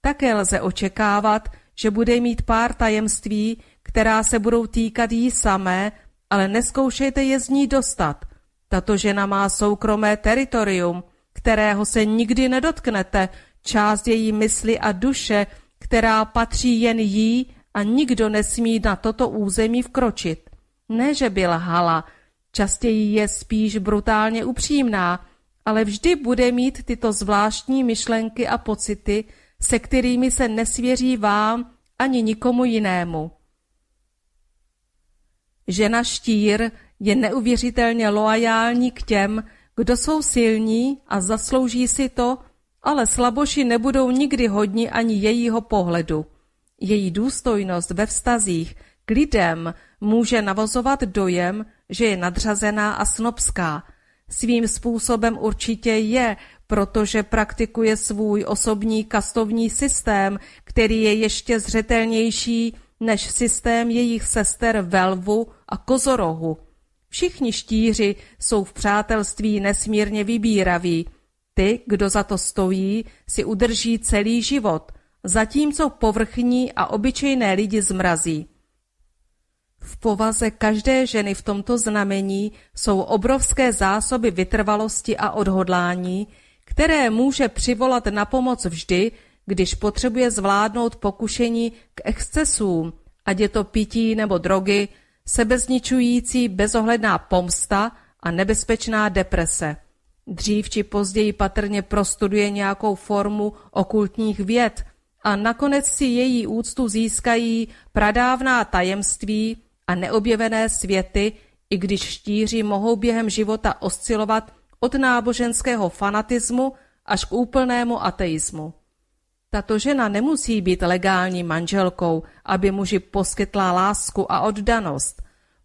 Také lze očekávat, že bude mít pár tajemství, která se budou týkat jí samé, ale neskoušejte je z ní dostat. Tato žena má soukromé teritorium, kterého se nikdy nedotknete, část její mysli a duše, která patří jen jí a nikdo nesmí na toto území vkročit. Ne, že by lhala, častěji je spíš brutálně upřímná, ale vždy bude mít tyto zvláštní myšlenky a pocity, se kterými se nesvěří vám ani nikomu jinému. Žena štír je neuvěřitelně loajální k těm, kdo jsou silní a zaslouží si to, ale slaboši nebudou nikdy hodni ani jejího pohledu. Její důstojnost ve vztazích k lidem může navozovat dojem, že je nadřazená a snobská. Svým způsobem určitě je, protože praktikuje svůj osobní kastovní systém, který je ještě zřetelnější než systém jejich sester Velvu a Kozorohu. Všichni štíři jsou v přátelství nesmírně vybíraví. Ty, kdo za to stojí, si udrží celý život, zatímco povrchní a obyčejné lidi zmrazí. V povaze každé ženy v tomto znamení jsou obrovské zásoby vytrvalosti a odhodlání, které může přivolat na pomoc vždy, když potřebuje zvládnout pokušení k excesům, ať je to pití nebo drogy, sebezničující bezohledná pomsta a nebezpečná deprese. Dřív či později patrně prostuduje nějakou formu okultních věd a nakonec si její úctu získají pradávná tajemství a neobjevené světy, i když štíři mohou během života oscilovat od náboženského fanatismu až k úplnému ateismu. Tato žena nemusí být legální manželkou, aby muži poskytla lásku a oddanost.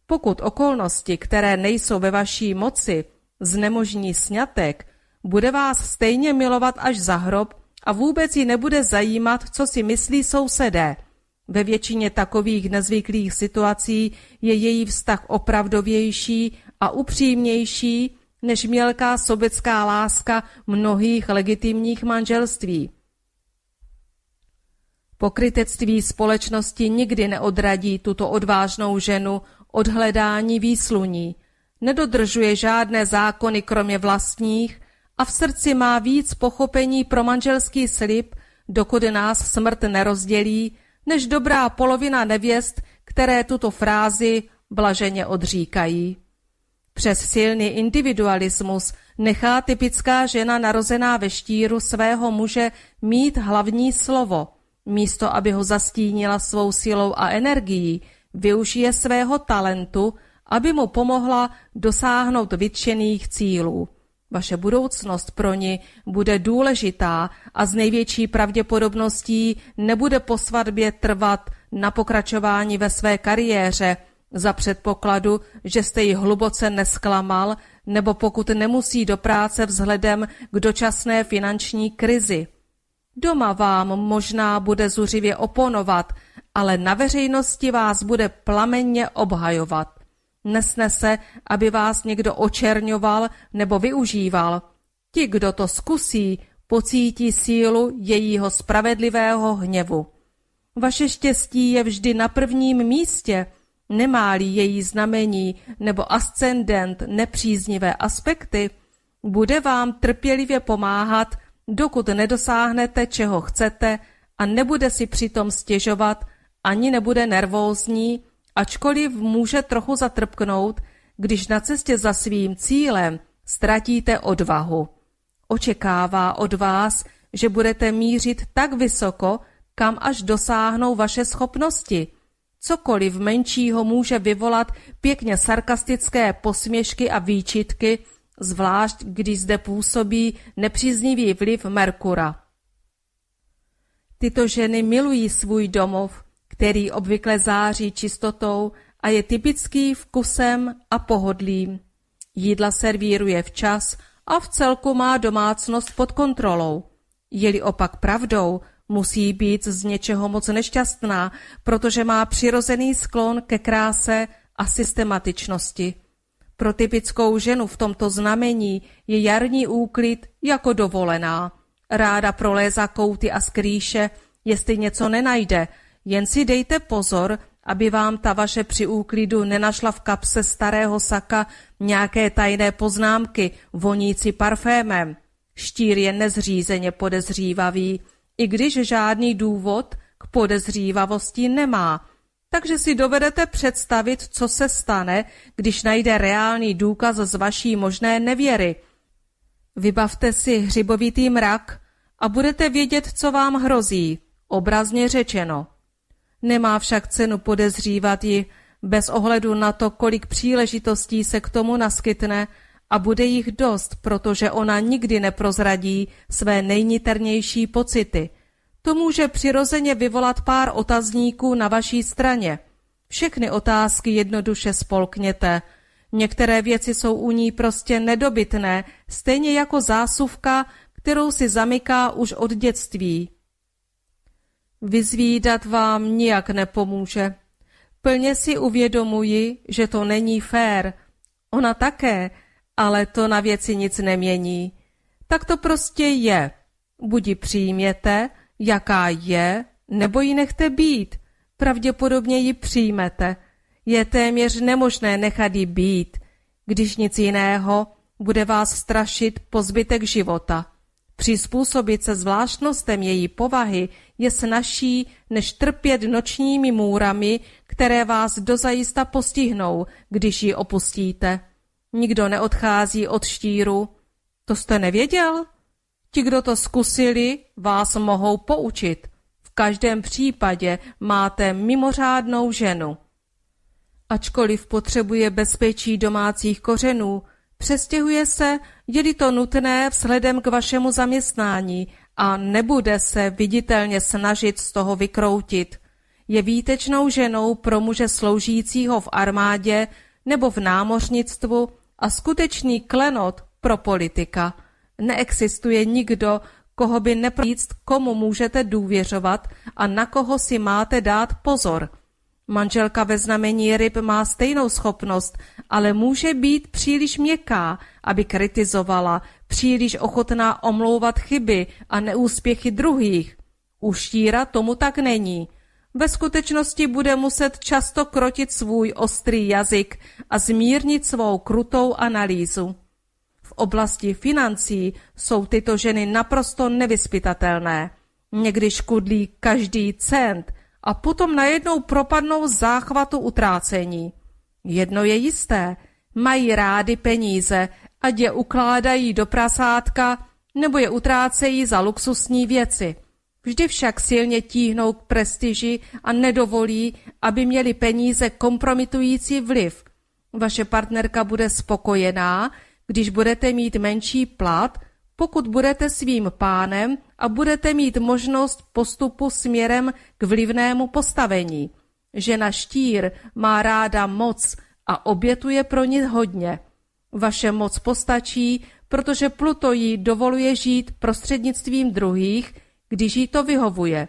Pokud okolnosti, které nejsou ve vaší moci, znemožní sňatek, bude vás stejně milovat až za hrob a vůbec ji nebude zajímat, co si myslí sousedé. Ve většině takových nezvyklých situací je její vztah opravdovější a upřímnější než mělká sobecká láska mnohých legitimních manželství. Pokrytectví společnosti nikdy neodradí tuto odvážnou ženu od hledání výsluní. Nedodržuje žádné zákony kromě vlastních a v srdci má víc pochopení pro manželský slib, dokud nás smrt nerozdělí, než dobrá polovina nevěst, které tuto frázi blaženě odříkají. Přes silný individualismus nechá typická žena narozená ve štíru svého muže mít hlavní slovo. Místo, aby ho zastínila svou silou a energií, využije svého talentu, aby mu pomohla dosáhnout vytčených cílů. Vaše budoucnost pro ní bude důležitá a z největší pravděpodobností nebude po svatbě trvat na pokračování ve své kariéře za předpokladu, že jste ji hluboce nesklamal nebo pokud nemusí do práce vzhledem k dočasné finanční krizi. Doma vám možná bude zuřivě oponovat, ale na veřejnosti vás bude plamenně obhajovat. Nesnese, aby vás někdo očerňoval nebo využíval. Ti, kdo to zkusí, pocítí sílu jejího spravedlivého hněvu. Vaše štěstí je vždy na prvním místě, nemá-li její znamení nebo ascendent nepříznivé aspekty, bude vám trpělivě pomáhat, dokud nedosáhnete, čeho chcete a nebude si přitom stěžovat, ani nebude nervózní, ačkoliv může trochu zatrpknout, když na cestě za svým cílem ztratíte odvahu. Očekává od vás, že budete mířit tak vysoko, kam až dosáhnou vaše schopnosti. Cokoliv menšího může vyvolat pěkně sarkastické posměšky a výčitky, zvlášť když zde působí nepříznivý vliv Merkura. Tyto ženy milují svůj domov, který obvykle září čistotou a je typický vkusem a pohodlím. Jídla servíruje včas a v celku má domácnost pod kontrolou. Je-li opak pravdou, musí být z něčeho moc nešťastná, protože má přirozený sklon ke kráse a systematičnosti. Pro typickou ženu v tomto znamení je jarní úklid jako dovolená. Ráda prolézá kouty a skrýše, jestli něco nenajde, jen si dejte pozor, aby vám ta vaše při úklidu nenašla v kapse starého saka nějaké tajné poznámky vonící parfémem. Štír je nezřízeně podezřívavý, i když žádný důvod k podezřívavosti nemá. Takže si dovedete představit, co se stane, když najde reálný důkaz z vaší možné nevěry. Vybavte si hřibovitý mrak a budete vědět, co vám hrozí, obrazně řečeno. Nemá však cenu podezřívat ji, bez ohledu na to, kolik příležitostí se k tomu naskytne a bude jich dost, protože ona nikdy neprozradí své nejniternější pocity. To může přirozeně vyvolat pár otazníků na vaší straně. Všechny otázky jednoduše spolkněte. Některé věci jsou u ní prostě nedobytné, stejně jako zásuvka, kterou si zamyká už od dětství. Vyzvídat vám nijak nepomůže. Plně si uvědomuji, že to není fér. Ona také, ale to na věci nic nemění. Tak to prostě je. Buď ji přijměte, jaká je, nebo ji nechte být. Pravděpodobně ji přijmete. Je téměř nemožné nechat ji být. Když nic jiného, bude vás strašit po zbytek života. Přizpůsobit se zvláštnostem její povahy je snažší, než trpět nočními můrami, které vás dozajista postihnou, když ji opustíte. Nikdo neodchází od štíru. To jste nevěděl? Ti, kdo to zkusili, vás mohou poučit. V každém případě máte mimořádnou ženu. Ačkoliv potřebuje bezpečí domácích kořenů, přestěhuje se, je-li to nutné vzhledem k vašemu zaměstnání a nebude se viditelně snažit z toho vykroutit. Je výtečnou ženou pro muže sloužícího v armádě nebo v námořnictvu a skutečný klenot pro politika. Neexistuje nikdo, koho by neprýct, komu můžete důvěřovat a na koho si máte dát pozor. Manželka ve znamení ryb má stejnou schopnost, ale může být příliš měkká, aby kritizovala, příliš ochotná omlouvat chyby a neúspěchy druhých. U štíra tomu tak není. Ve skutečnosti bude muset často krotit svůj ostrý jazyk a zmírnit svou krutou analýzu. V oblasti financí jsou tyto ženy naprosto nevyspytatelné. Někdy škudlí každý cent a potom najednou propadnou záchvatu utrácení. Jedno je jisté, mají rády peníze, ať je ukládají do prasátka nebo je utrácejí za luxusní věci. Vždy však silně tíhnou k prestiži a nedovolí, aby měli peníze kompromitující vliv. Vaše partnerka bude spokojená, když budete mít menší plat, pokud budete svým pánem a budete mít možnost postupu směrem k vlivnému postavení. Žena štír má ráda moc a obětuje pro ní hodně. Vaše moc postačí, protože Pluto jí dovoluje žít prostřednictvím druhých, když jí to vyhovuje.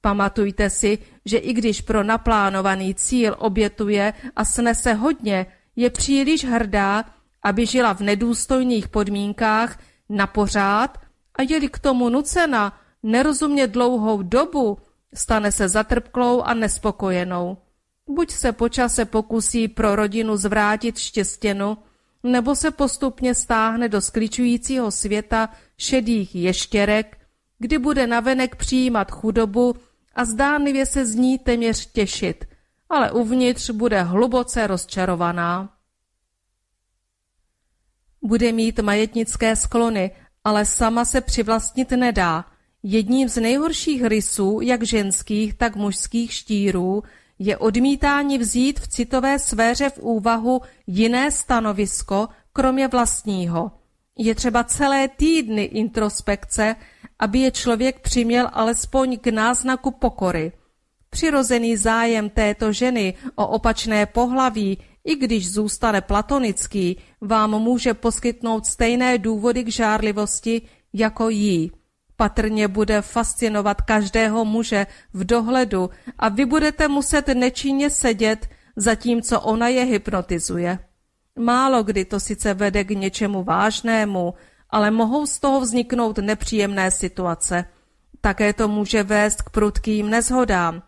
Pamatujte si, že i když pro naplánovaný cíl obětuje a snese hodně, je příliš hrdá, aby žila v nedůstojných podmínkách na pořád a je k tomu nucena nerozumně dlouhou dobu, stane se zatrpklou a nespokojenou. Buď se počase pokusí pro rodinu zvrátit štěstěnu, nebo se postupně stáhne do skličujícího světa šedých ještěrek, kdy bude navenek přijímat chudobu a zdánlivě se z ní téměř těšit, ale uvnitř bude hluboce rozčarovaná. Bude mít majetnické sklony, ale sama se přivlastnit nedá. Jedním z nejhorších rysů, jak ženských, tak mužských štírů, je odmítání vzít v citové sféře v úvahu jiné stanovisko, kromě vlastního. Je třeba celé týdny introspekce, aby je člověk přiměl alespoň k náznaku pokory. Přirozený zájem této ženy o opačné pohlaví, i když zůstane platonický, vám může poskytnout stejné důvody k žárlivosti jako jí. Patrně bude fascinovat každého muže v dohledu a vy budete muset nečinně sedět, zatímco ona je hypnotizuje. Málo kdy to sice vede k něčemu vážnému, ale mohou z toho vzniknout nepříjemné situace. Také to může vést k prudkým nezhodám.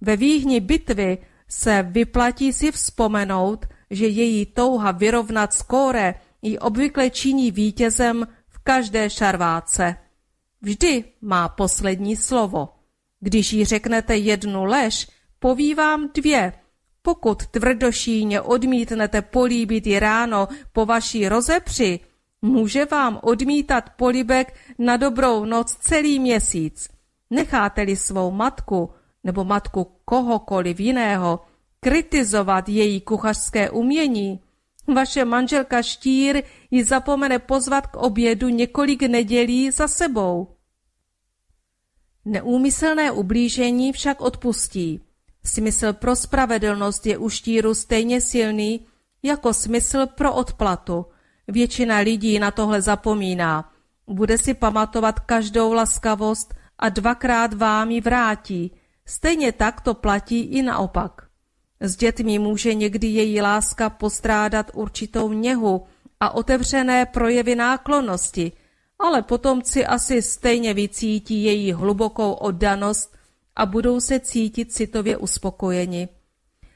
Ve výhni bitvy se vyplatí si vzpomenout, že její touha vyrovnat skóre ji obvykle činí vítězem v každé šarváce. Vždy má poslední slovo. Když jí řeknete jednu lež, poví vám dvě. Pokud tvrdošíně odmítnete políbit ji ráno po vaší rozepři, může vám odmítat polibek na dobrou noc celý měsíc. Necháte-li svou matku nebo matku kohokoliv jiného kritizovat její kuchařské umění, vaše manželka Štír ji zapomene pozvat k obědu několik nedělí za sebou. Neúmyslné ublížení však odpustí. Smysl pro spravedlnost je u štíru stejně silný jako smysl pro odplatu. Většina lidí na tohle zapomíná. Bude si pamatovat každou laskavost a dvakrát vám ji vrátí. Stejně tak to platí i naopak. S dětmi může někdy její láska postrádat určitou něhu a otevřené projevy náklonnosti, ale potomci asi stejně vycítí její hlubokou oddanost a budou se cítit citově uspokojeni.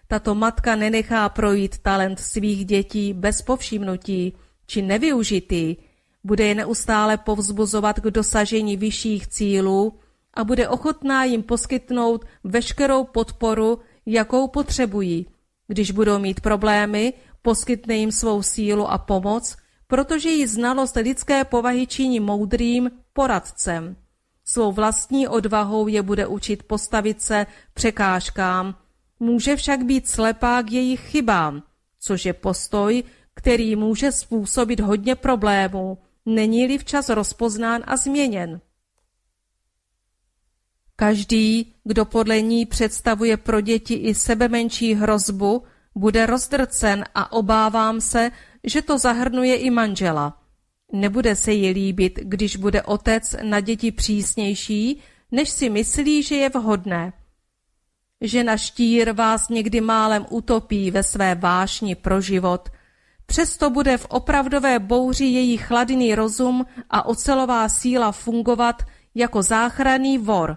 Tato matka nenechá projít talent svých dětí bez povšimnutí či nevyužitý, bude je neustále povzbuzovat k dosažení vyšších cílů a bude ochotná jim poskytnout veškerou podporu, jakou potřebují. Když budou mít problémy, poskytne jim svou sílu a pomoc, protože ji znalost lidské povahy činí moudrým poradcem. Svou vlastní odvahou je bude učit postavit se překážkám, může však být slepá k jejich chybám, což je postoj, který může způsobit hodně problémů, není-li včas rozpoznán a změněn. Každý, kdo podle ní představuje pro děti i sebe menší hrozbu, bude rozdrcen a obávám se, že to zahrnuje i manžela. Nebude se jí líbit, když bude otec na děti přísnější, než si myslí, že je vhodné. Žena štír vás někdy málem utopí ve své vášni pro život, přesto bude v opravdové bouři její chladný rozum a ocelová síla fungovat jako záchranný vor.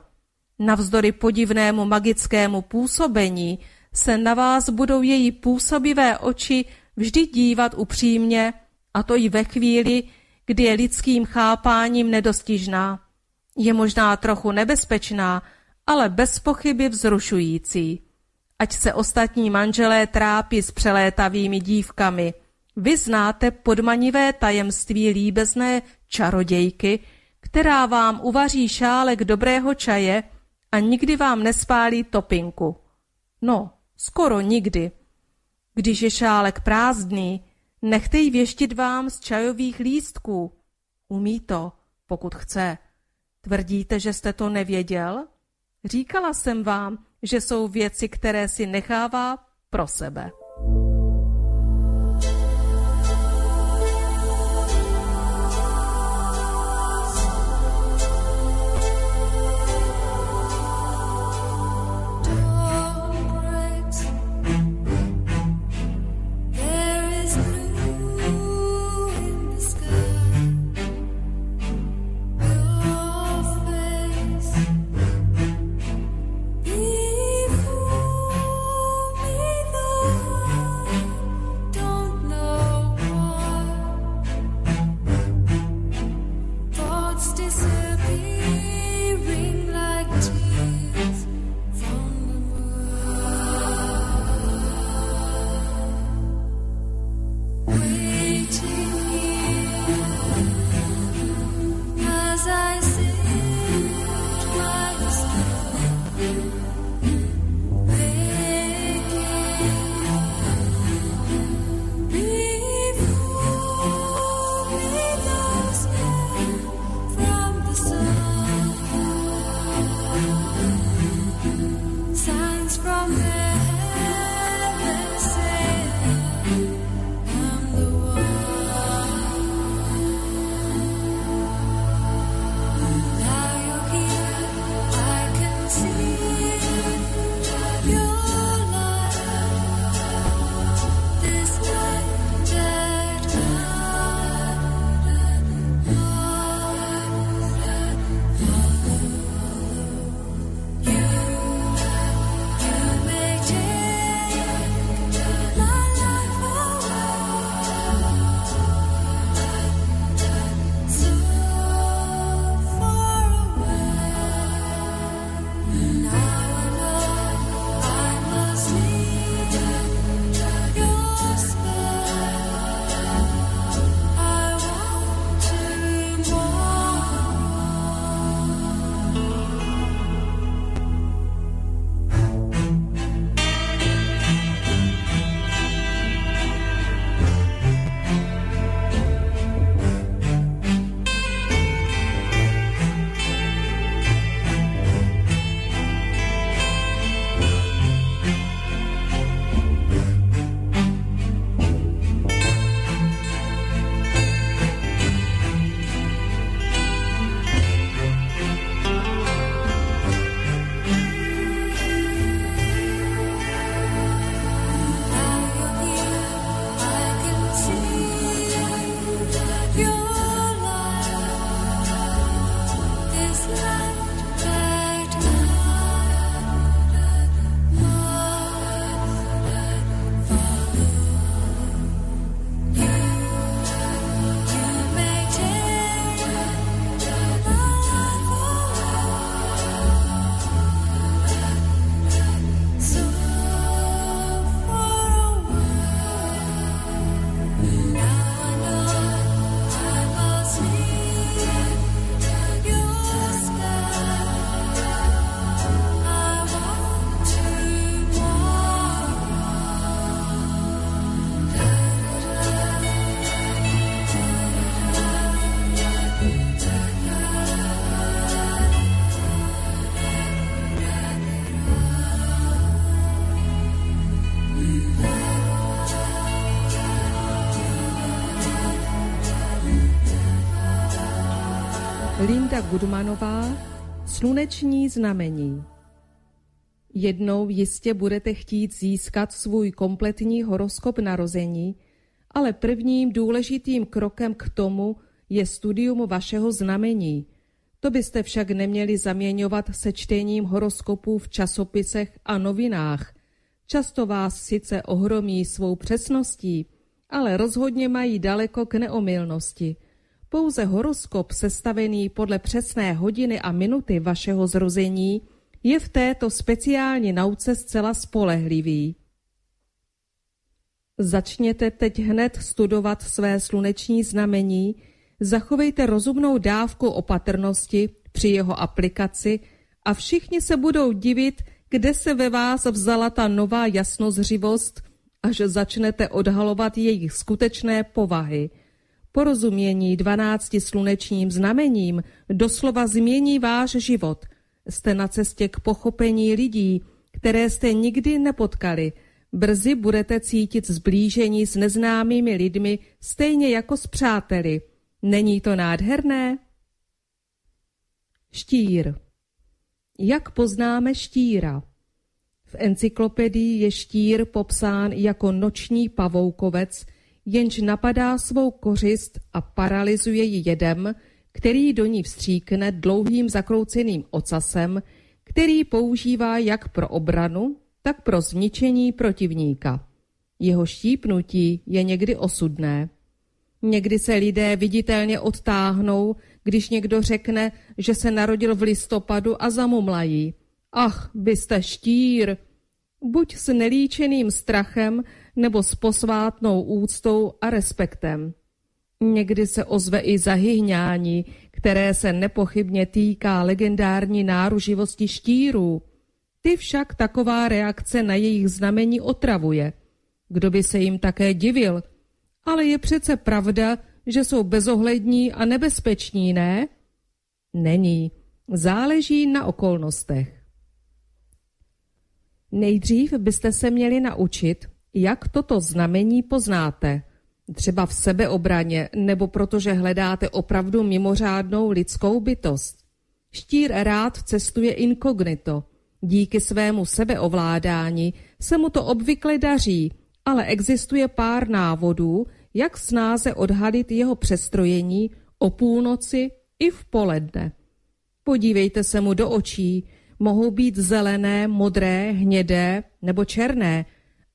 Navzdory podivnému magickému působení se na vás budou její působivé oči vždy dívat upřímně, a to i ve chvíli, kdy je lidským chápáním nedostižná. Je možná trochu nebezpečná, ale bez pochyby vzrušující. Ať se ostatní manželé trápí s přelétavými dívkami. Vy znáte podmanivé tajemství líbezné čarodějky, která vám uvaří šálek dobrého čaje a nikdy vám nespálí topinku. No, skoro nikdy. Když je šálek prázdný, nechte ji věštit vám z čajových lístků. Umí to, pokud chce. Tvrdíte, že jste to nevěděl? Říkala jsem vám, že jsou věci, které si nechává pro sebe. Linda Gudmanová Sluneční znamení Jednou jistě budete chtít získat svůj kompletní horoskop narození, ale prvním důležitým krokem k tomu je studium vašeho znamení. To byste však neměli zaměňovat se čtením horoskopů v časopisech a novinách. Často vás sice ohromí svou přesností, ale rozhodně mají daleko k neomylnosti. Pouze horoskop sestavený podle přesné hodiny a minuty vašeho zrození je v této speciální nauce zcela spolehlivý. Začněte teď hned studovat své sluneční znamení, zachovejte rozumnou dávku opatrnosti při jeho aplikaci a všichni se budou divit, kde se ve vás vzala ta nová jasnozřivost, až začnete odhalovat jejich skutečné povahy. Porozumění dvanácti slunečním znamením doslova změní váš život. Jste na cestě k pochopení lidí, které jste nikdy nepotkali. Brzy budete cítit zblížení s neznámými lidmi stejně jako s přáteli. Není to nádherné? Štír Jak poznáme štíra? V encyklopedii je štír popsán jako noční pavoukovec, jenž napadá svou kořist a paralyzuje ji jedem, který do ní vstříkne dlouhým zakrouceným ocasem, který používá jak pro obranu, tak pro zničení protivníka. Jeho štípnutí je někdy osudné. Někdy se lidé viditelně odtáhnou, když někdo řekne, že se narodil v listopadu a zamumlají. Ach, byste štír! Buď s nelíčeným strachem, nebo s posvátnou úctou a respektem. Někdy se ozve i zahyhňání, které se nepochybně týká legendární náruživosti štírů. Ty však taková reakce na jejich znamení otravuje. Kdo by se jim také divil? Ale je přece pravda, že jsou bezohlední a nebezpeční, ne? Není. Záleží na okolnostech. Nejdřív byste se měli naučit, jak toto znamení poznáte? Třeba v sebeobraně nebo protože hledáte opravdu mimořádnou lidskou bytost. Štír rád cestuje inkognito. Díky svému sebeovládání se mu to obvykle daří, ale existuje pár návodů, jak snáze odhalit jeho přestrojení o půlnoci i v poledne. Podívejte se mu do očí, mohou být zelené, modré, hnědé nebo černé,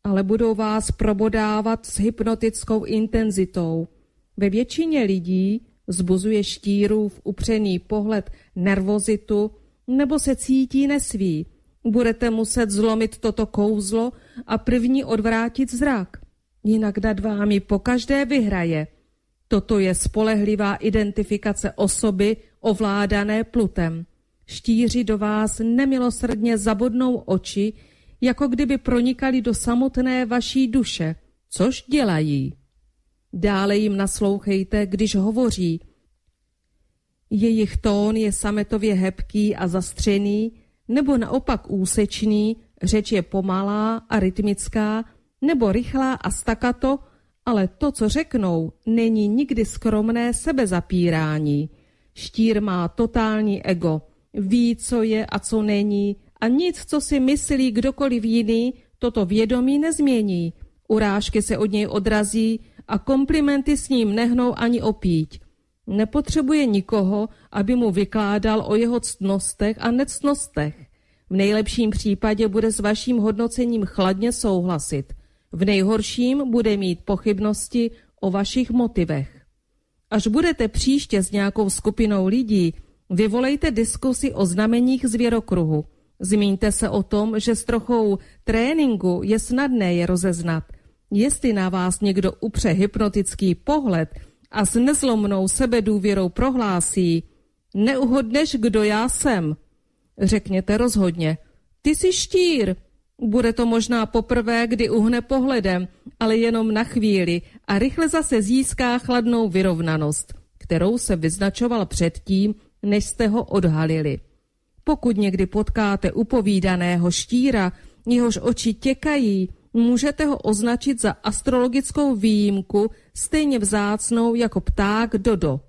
ale budou vás probodávat s hypnotickou intenzitou. Ve většině lidí zbuzuje štírův upřený pohled nervozitu nebo se cítí nesví. Budete muset zlomit toto kouzlo a první odvrátit zrak. Jinak nad vámi pokaždé vyhraje. Toto je spolehlivá identifikace osoby ovládané plutem. Štíři do vás nemilosrdně zabodnou oči jako kdyby pronikali do samotné vaší duše, což dělají. Dále jim naslouchejte, když hovoří. Jejich tón je sametově hebký a zastřený, nebo naopak úsečný, řeč je pomalá a rytmická, nebo rychlá a stakato, ale to, co řeknou, není nikdy skromné sebezapírání. Štír má totální ego, ví, co je a co není a nic, co si myslí kdokoliv jiný, toto vědomí nezmění. Urážky se od něj odrazí a komplimenty s ním nehnou ani opíť. Nepotřebuje nikoho, aby mu vykládal o jeho ctnostech a nectnostech. V nejlepším případě bude s vaším hodnocením chladně souhlasit. V nejhorším bude mít pochybnosti o vašich motivech. Až budete příště s nějakou skupinou lidí, vyvolejte diskusi o znameních zvěrokruhu. Zmíňte se o tom, že s trochou tréninku je snadné je rozeznat. Jestli na vás někdo upře hypnotický pohled a s nezlomnou sebedůvěrou prohlásí, neuhodneš, kdo já jsem. Řekněte rozhodně, ty jsi štír. Bude to možná poprvé, kdy uhne pohledem, ale jenom na chvíli a rychle zase získá chladnou vyrovnanost, kterou se vyznačoval předtím, než jste ho odhalili. Pokud někdy potkáte upovídaného štíra, jehož oči těkají, můžete ho označit za astrologickou výjimku, stejně vzácnou jako pták Dodo.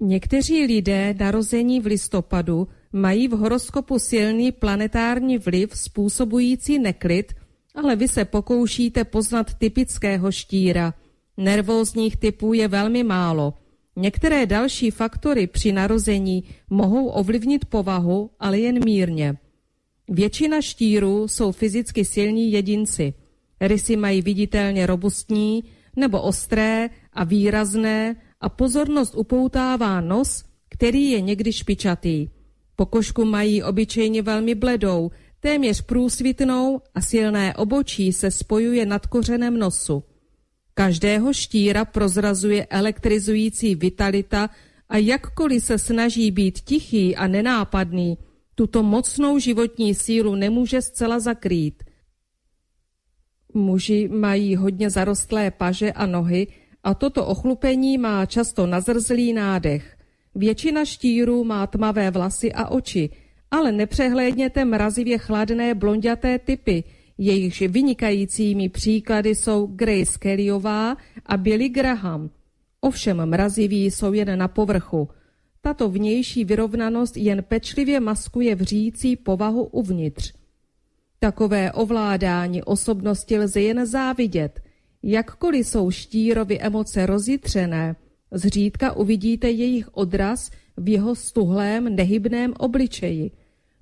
Někteří lidé narození v listopadu mají v horoskopu silný planetární vliv způsobující neklid, ale vy se pokoušíte poznat typického štíra. Nervózních typů je velmi málo. Některé další faktory při narození mohou ovlivnit povahu, ale jen mírně. Většina štírů jsou fyzicky silní jedinci. Rysy mají viditelně robustní nebo ostré a výrazné a pozornost upoutává nos, který je někdy špičatý. Pokožku mají obyčejně velmi bledou, téměř průsvitnou a silné obočí se spojuje nad kořenem nosu. Každého štíra prozrazuje elektrizující vitalita a jakkoliv se snaží být tichý a nenápadný, tuto mocnou životní sílu nemůže zcela zakrýt. Muži mají hodně zarostlé paže a nohy a toto ochlupení má často nazrzlý nádech. Většina štírů má tmavé vlasy a oči, ale nepřehlédněte mrazivě chladné blonděté typy, jejichž vynikajícími příklady jsou Grace Kellyová a Billy Graham. Ovšem mraziví jsou jen na povrchu. Tato vnější vyrovnanost jen pečlivě maskuje vřící povahu uvnitř. Takové ovládání osobnosti lze jen závidět. Jakkoliv jsou štírovi emoce rozjitřené, zřídka uvidíte jejich odraz v jeho stuhlém, nehybném obličeji.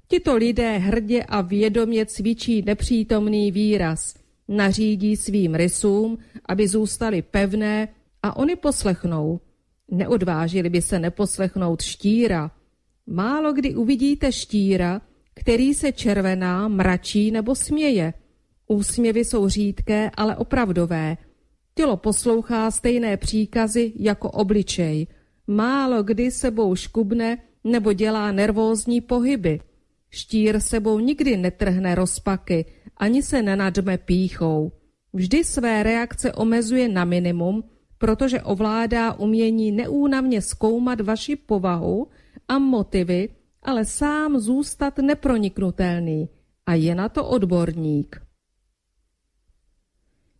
Tito lidé hrdě a vědomě cvičí nepřítomný výraz, nařídí svým rysům, aby zůstali pevné a oni poslechnou. Neodvážili by se neposlechnout štíra. Málo kdy uvidíte štíra, který se červená, mračí nebo směje. Úsměvy jsou řídké, ale opravdové. Tělo poslouchá stejné příkazy jako obličej. Málo kdy sebou škubne nebo dělá nervózní pohyby. Štír sebou nikdy netrhne rozpaky, ani se nenadme píchou. Vždy své reakce omezuje na minimum, protože ovládá umění neúnavně zkoumat vaši povahu a motivy, ale sám zůstat neproniknutelný a je na to odborník.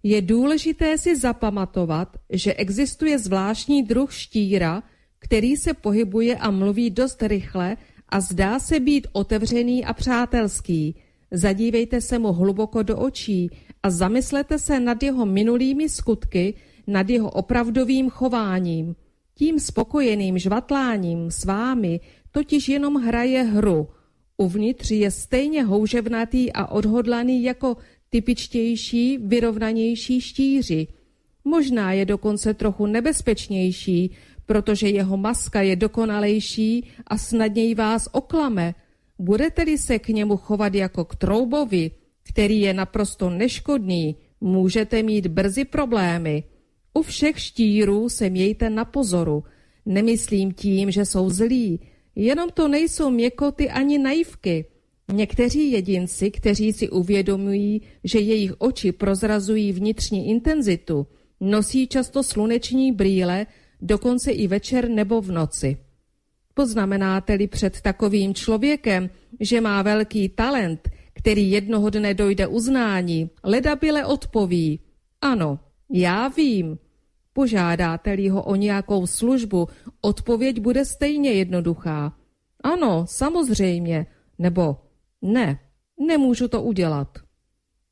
Je důležité si zapamatovat, že existuje zvláštní druh štíra, který se pohybuje a mluví dost rychle a zdá se být otevřený a přátelský. Zadívejte se mu hluboko do očí a zamyslete se nad jeho minulými skutky, nad jeho opravdovým chováním. Tím spokojeným žvatláním s vámi totiž jenom hraje hru. Uvnitř je stejně houževnatý a odhodlaný jako typičtější, vyrovnanější štíři. Možná je dokonce trochu nebezpečnější, protože jeho maska je dokonalejší a snadněji vás oklame. Budete-li se k němu chovat jako k troubovi, který je naprosto neškodný, můžete mít brzy problémy. U všech štírů se mějte na pozoru. Nemyslím tím, že jsou zlí, jenom to nejsou měkoty ani naivky. Někteří jedinci, kteří si uvědomují, že jejich oči prozrazují vnitřní intenzitu, nosí často sluneční brýle, dokonce i večer nebo v noci. Poznamenáte-li před takovým člověkem, že má velký talent, který jednoho dne dojde uznání, ledabile odpoví, ano, já vím. Požádáte-li ho o nějakou službu, odpověď bude stejně jednoduchá. Ano, samozřejmě, nebo ne, nemůžu to udělat.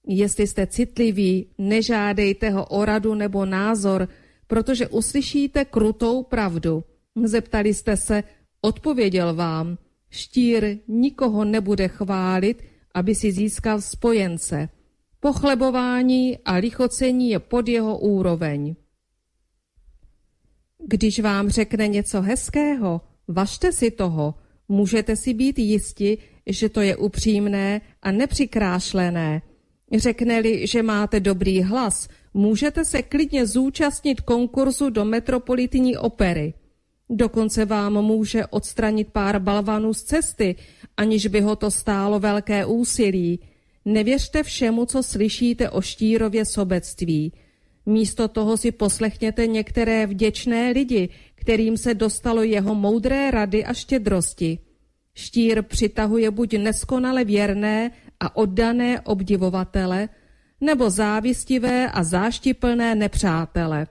Jestli jste citliví, nežádejte ho o radu nebo názor, protože uslyšíte krutou pravdu. Zeptali jste se, odpověděl vám. Štír nikoho nebude chválit, aby si získal spojence. Pochlebování a lichocení je pod jeho úroveň. Když vám řekne něco hezkého, važte si toho, můžete si být jisti, že to je upřímné a nepřikrášlené. Řekne-li, že máte dobrý hlas, můžete se klidně zúčastnit konkurzu do metropolitní opery. Dokonce vám může odstranit pár balvanů z cesty, aniž by ho to stálo velké úsilí. Nevěřte všemu, co slyšíte o štírově sobectví. Místo toho si poslechněte některé vděčné lidi, kterým se dostalo jeho moudré rady a štědrosti. Štír přitahuje buď neskonale věrné a oddané obdivovatele, nebo závistivé a záštiplné nepřátele.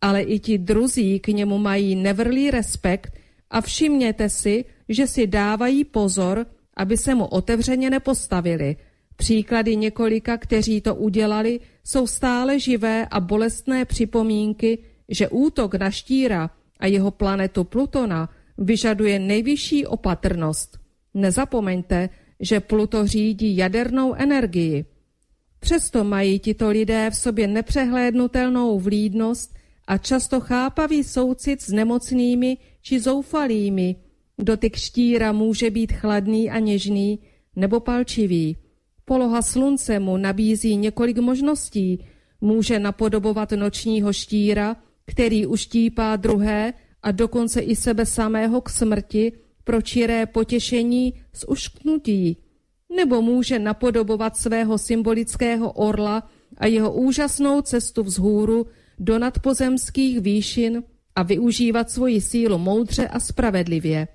Ale i ti druzí k němu mají nevrlý respekt a všimněte si, že si dávají pozor, aby se mu otevřeně nepostavili. Příklady několika, kteří to udělali, jsou stále živé a bolestné připomínky, že útok na štíra a jeho planetu Plutona vyžaduje nejvyšší opatrnost. Nezapomeňte, že Pluto řídí jadernou energii. Přesto mají tito lidé v sobě nepřehlédnutelnou vlídnost a často chápavý soucit s nemocnými či zoufalými. Dotyk štíra může být chladný a něžný nebo palčivý. Poloha slunce mu nabízí několik možností. Může napodobovat nočního štíra, který uštípá druhé a dokonce i sebe samého k smrti pro čiré potěšení z ušknutí. Nebo může napodobovat svého symbolického orla a jeho úžasnou cestu vzhůru do nadpozemských výšin a využívat svoji sílu moudře a spravedlivě.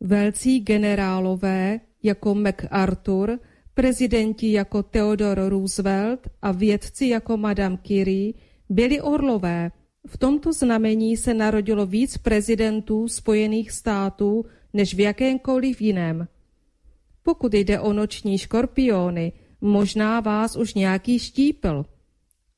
Velcí generálové jako MacArthur, prezidenti jako Theodore Roosevelt a vědci jako Madame Curie byli orlové. V tomto znamení se narodilo víc prezidentů Spojených států než v jakémkoliv jiném. Pokud jde o noční škorpiony, možná vás už nějaký štípl.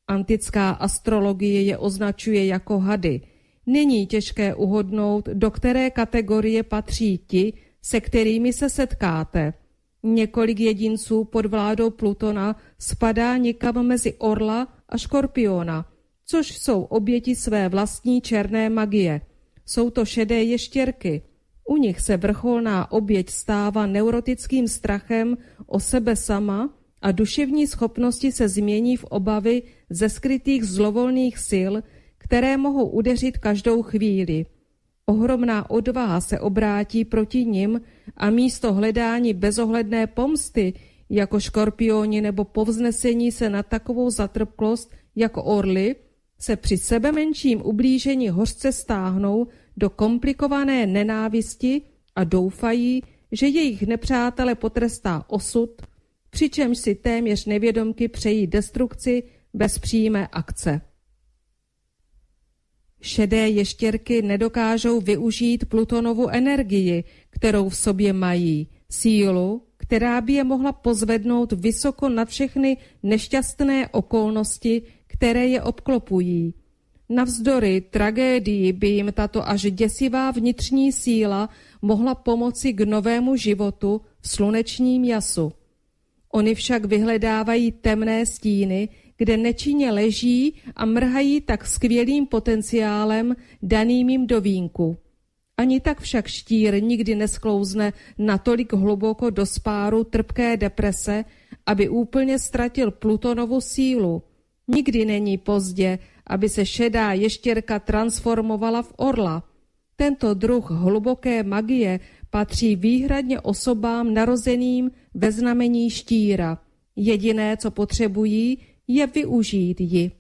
Antická astrologie je označuje jako hady. Není těžké uhodnout, do které kategorie patří ti, se kterými se setkáte. Několik jedinců pod vládou Plutona spadá někam mezi orla a škorpiona, což jsou oběti své vlastní černé magie. Jsou to šedé ještěrky. U nich se vrcholná oběť stává neurotickým strachem o sebe sama a duševní schopnosti se změní v obavy ze skrytých zlovolných sil, které mohou udeřit každou chvíli. Ohromná odvaha se obrátí proti nim a místo hledání bezohledné pomsty, jako škorpioni nebo povznesení se na takovou zatrpklost jako orly, se při sebe menším ublížení hořce stáhnou do komplikované nenávisti a doufají, že jejich nepřátele potrestá osud, přičemž si téměř nevědomky přejí destrukci bez přímé akce. Šedé ještěrky nedokážou využít Plutonovu energii, kterou v sobě mají, sílu, která by je mohla pozvednout vysoko nad všechny nešťastné okolnosti, které je obklopují. Navzdory tragédii by jim tato až děsivá vnitřní síla mohla pomoci k novému životu v slunečním jasu. Oni však vyhledávají temné stíny, kde nečinně leží a mrhají tak skvělým potenciálem daným jim do vínku. Ani tak však štír nikdy nesklouzne natolik hluboko do spáru trpké deprese, aby úplně ztratil Plutonovu sílu. Nikdy není pozdě, aby se šedá ještěrka transformovala v orla. Tento druh hluboké magie patří výhradně osobám narozeným ve znamení štíra. Jediné, co potřebují, je využít ji.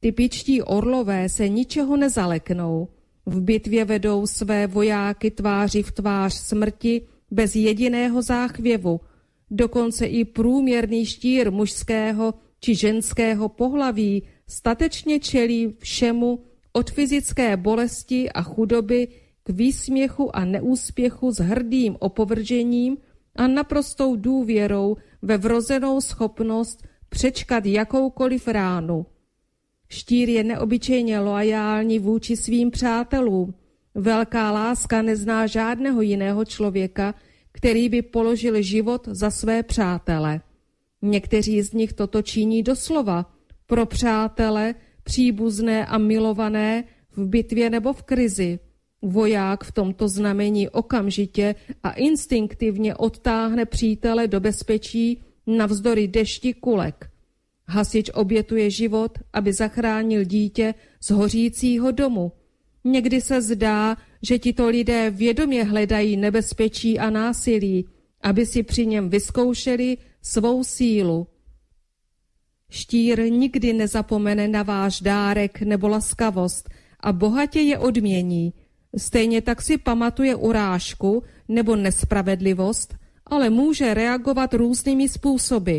Typičtí orlové se ničeho nezaleknou. V bitvě vedou své vojáky tváři v tvář smrti bez jediného záchvěvu. Dokonce i průměrný štír mužského či ženského pohlaví statečně čelí všemu od fyzické bolesti a chudoby k výsměchu a neúspěchu s hrdým opovržením a naprostou důvěrou ve vrozenou schopnost přečkat jakoukoliv ránu. Štír je neobyčejně loajální vůči svým přátelům. Velká láska nezná žádného jiného člověka, který by položil život za své přátele. Někteří z nich toto činí doslova. Pro přátele, příbuzné a milované v bitvě nebo v krizi. Voják v tomto znamení okamžitě a instinktivně odtáhne přítele do bezpečí navzdory dešti kulek. Hasič obětuje život, aby zachránil dítě z hořícího domu. Někdy se zdá, že tito lidé vědomě hledají nebezpečí a násilí, aby si při něm vyzkoušeli svou sílu. Štír nikdy nezapomene na váš dárek nebo laskavost a bohatě je odmění. Stejně tak si pamatuje urážku nebo nespravedlivost ale může reagovat různými způsoby.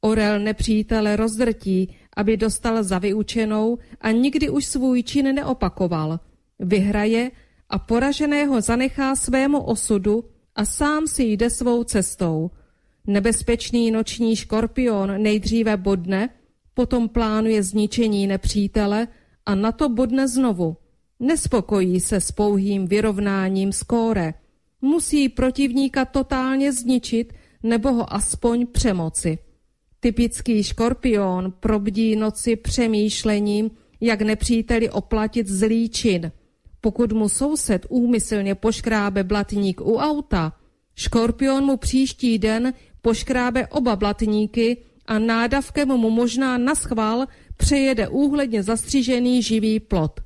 Orel nepřítele rozdrtí, aby dostal za vyučenou a nikdy už svůj čin neopakoval. Vyhraje a poraženého zanechá svému osudu a sám si jde svou cestou. Nebezpečný noční škorpion nejdříve bodne, potom plánuje zničení nepřítele a na to bodne znovu. Nespokojí se s pouhým vyrovnáním skóre. Musí protivníka totálně zničit nebo ho aspoň přemoci. Typický škorpion probdí noci přemýšlením, jak nepříteli oplatit zlý čin. Pokud mu soused úmyslně poškrábe blatník u auta, škorpion mu příští den poškrábe oba blatníky a nádavkem mu možná naschvál přejede úhledně zastřižený živý plot.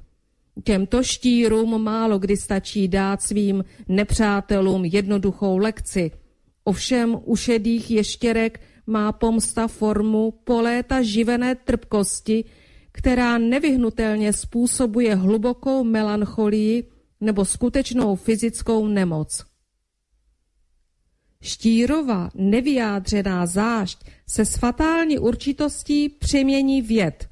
Těmto štírům málo kdy stačí dát svým nepřátelům jednoduchou lekci. Ovšem u šedých ještěrek má pomsta formu po léta živené trpkosti, která nevyhnutelně způsobuje hlubokou melancholii nebo skutečnou fyzickou nemoc. Štírova nevyjádřená zášť se s fatální určitostí přemění věd.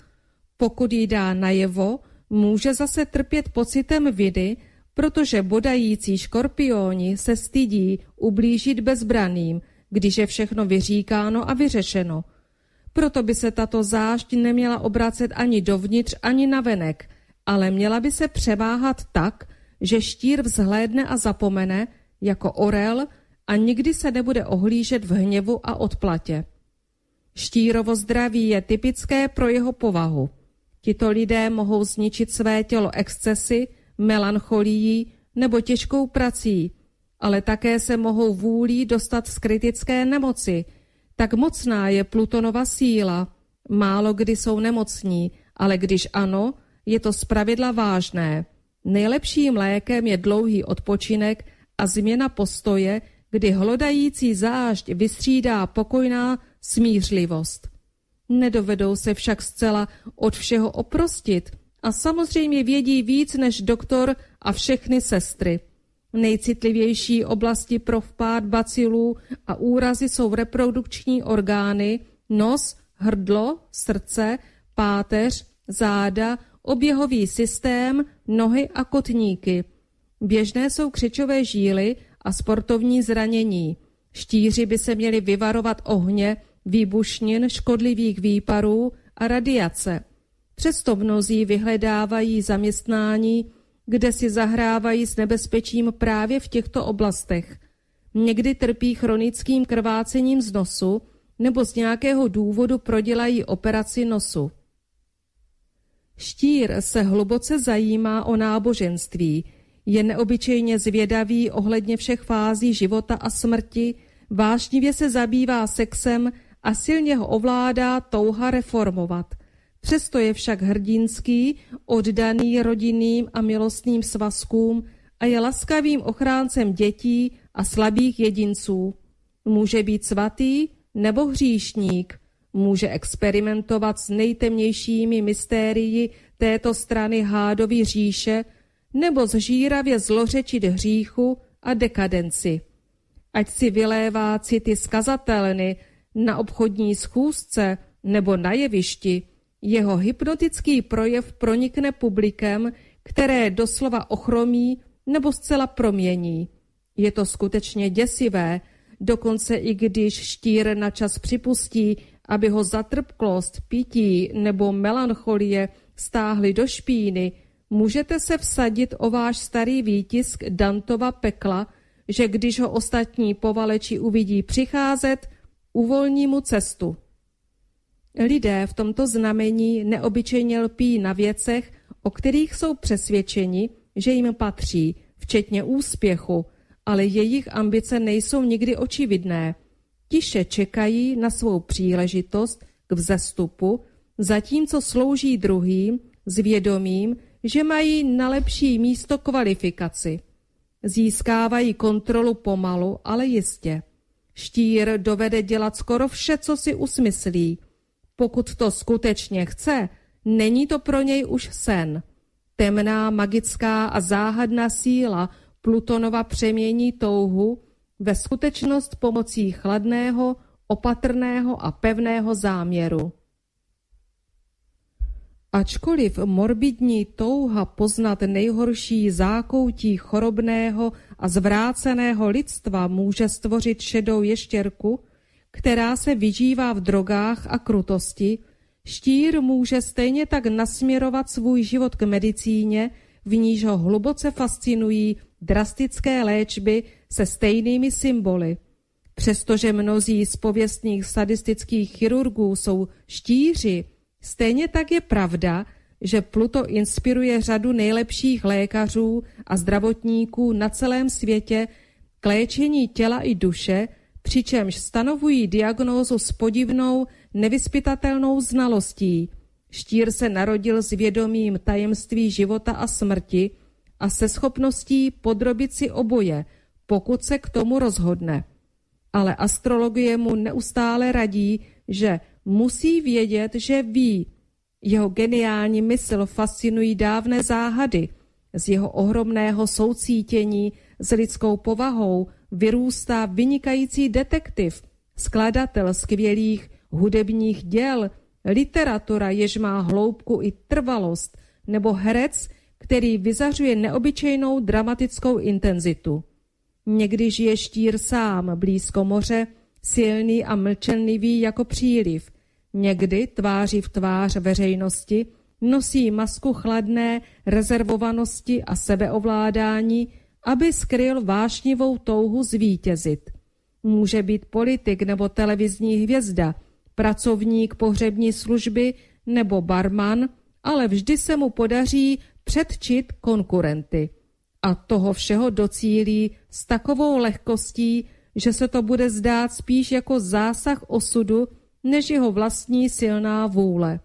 Pokud jí dá najevo, může zase trpět pocitem vidy, protože bodající škorpioni se stydí ublížit bezbraným, když je všechno vyříkáno a vyřešeno. Proto by se tato zášť neměla obracet ani dovnitř, ani navenek, ale měla by se převáhat tak, že štír vzhlédne a zapomene, jako orel, a nikdy se nebude ohlížet v hněvu a odplatě. Štírovo zdraví je typické pro jeho povahu. Tito lidé mohou zničit své tělo excesy, melancholií nebo těžkou prací, ale také se mohou vůlí dostat z kritické nemoci. Tak mocná je Plutonova síla. Málo kdy jsou nemocní, ale když ano, je to zpravidla vážné. Nejlepším lékem je dlouhý odpočinek a změna postoje, kdy hlodající zášť vystřídá pokojná smířlivost. Nedovedou se však zcela od všeho oprostit a samozřejmě vědí víc než doktor a všechny sestry. Nejcitlivější oblasti pro vpád bacilů a úrazy jsou reprodukční orgány, nos, hrdlo, srdce, páteř, záda, oběhový systém, nohy a kotníky. Běžné jsou křičové žíly a sportovní zranění. Štíři by se měli vyvarovat ohně, výbušnin, škodlivých výparů a radiace. Přesto mnozí vyhledávají zaměstnání, kde si zahrávají s nebezpečím právě v těchto oblastech. Někdy trpí chronickým krvácením z nosu nebo z nějakého důvodu prodělají operaci nosu. Štír se hluboce zajímá o náboženství, je neobyčejně zvědavý ohledně všech fází života a smrti, vášnivě se zabývá sexem a silně ho ovládá touha reformovat. Přesto je však hrdinský, oddaný rodinným a milostným svazkům a je laskavým ochráncem dětí a slabých jedinců. Může být svatý nebo hříšník, může experimentovat s nejtemnějšími mystérii této strany hádovy říše nebo zžíravě zlořečit hříchu a dekadenci. Ať si vylévá city skazatelny na obchodní schůzce nebo na jevišti, jeho hypnotický projev pronikne publikem, které doslova ochromí nebo zcela promění. Je to skutečně děsivé, dokonce i když štír na čas připustí, aby ho zatrpklost, pití nebo melancholie stáhly do špíny, můžete se vsadit o váš starý výtisk Dantova pekla, že když ho ostatní povaleči uvidí přicházet, uvolní mu cestu. Lidé v tomto znamení neobyčejně lpí na věcech, o kterých jsou přesvědčeni, že jim patří, včetně úspěchu, ale jejich ambice nejsou nikdy očividné. Tiše čekají na svou příležitost k vzestupu, zatímco slouží druhým s vědomím, že mají na lepší místo kvalifikaci. Získávají kontrolu pomalu, ale jistě. Štír dovede dělat skoro vše, co si usmyslí. Pokud to skutečně chce, není to pro něj už sen. Temná, magická a záhadná síla Plutonova přemění touhu ve skutečnost pomocí chladného, opatrného a pevného záměru. Ačkoliv morbidní touha poznat nejhorší zákoutí chorobného a zvráceného lidstva může stvořit šedou ještěrku, která se vyžívá v drogách a krutosti, štír může stejně tak nasměrovat svůj život k medicíně, v níž ho hluboce fascinují drastické léčby se stejnými symboly. Přestože mnozí z pověstných sadistických chirurgů jsou štíři, stejně tak je pravda, že Pluto inspiruje řadu nejlepších lékařů a zdravotníků na celém světě k léčení těla i duše, přičemž stanovují diagnózu s podivnou, nevyspytatelnou znalostí. Štír se narodil s vědomím tajemství života a smrti a se schopností podrobit si oboje, pokud se k tomu rozhodne. Ale astrologie mu neustále radí, že musí vědět, že ví. Jeho geniální mysl fascinují dávné záhady. Z jeho ohromného soucítění s lidskou povahou vyrůstá vynikající detektiv, skladatel skvělých hudebních děl, literatura, jež má hloubku i trvalost, nebo herec, který vyzařuje neobyčejnou dramatickou intenzitu. Někdy žije štír sám, blízko moře, silný a mlčenlivý jako příliv. Někdy, tváří v tvář veřejnosti, nosí masku chladné rezervovanosti a sebeovládání, aby skryl vášnivou touhu zvítězit. Může být politik nebo televizní hvězda, pracovník pohřební služby nebo barman, ale vždy se mu podaří předčit konkurenty. A toho všeho docílí s takovou lehkostí, že se to bude zdát spíš jako zásah osudu, než jeho vlastní silná vůle.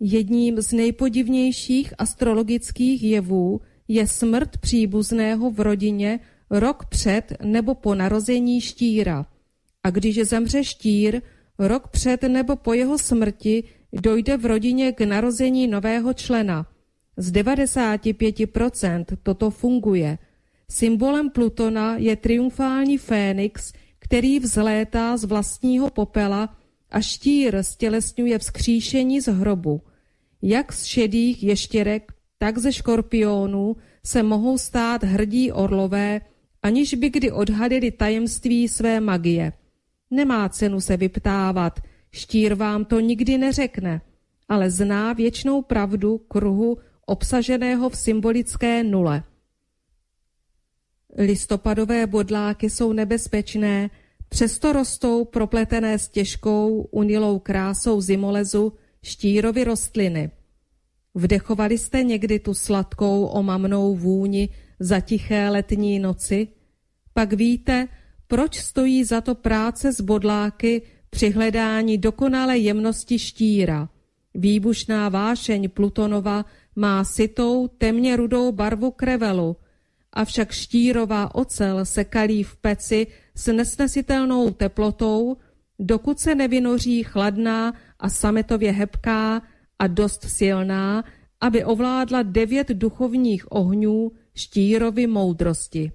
Jedním z nejpodivnějších astrologických jevů je smrt příbuzného v rodině rok před nebo po narození štíra. A když zemře štír, rok před nebo po jeho smrti dojde v rodině k narození nového člena. Z 95% toto funguje. Symbolem Plutona je triumfální fénix, který vzlétá z vlastního popela a štír stělesňuje vzkříšení z hrobu. Jak z šedých ještěrek, tak ze škorpionů se mohou stát hrdí orlové, aniž by kdy odhadili tajemství své magie. Nemá cenu se vyptávat, štír vám to nikdy neřekne, ale zná věčnou pravdu kruhu obsaženého v symbolické nule. Listopadové bodláky jsou nebezpečné, přesto rostou propletené s těžkou, unilou krásou zimolezu štírovy rostliny. Vdechovali jste někdy tu sladkou omamnou vůni za tiché letní noci? Pak víte, proč stojí za to práce s bodláky při hledání dokonalé jemnosti štíra. Výbušná vášeň Plutonova má sitou temně rudou barvu krevelu, avšak štírová ocel se kalí v peci s nesnesitelnou teplotou, dokud se nevynoří chladná a sametově hebká a dost silná, aby ovládla devět duchovních ohňů štírovy moudrosti.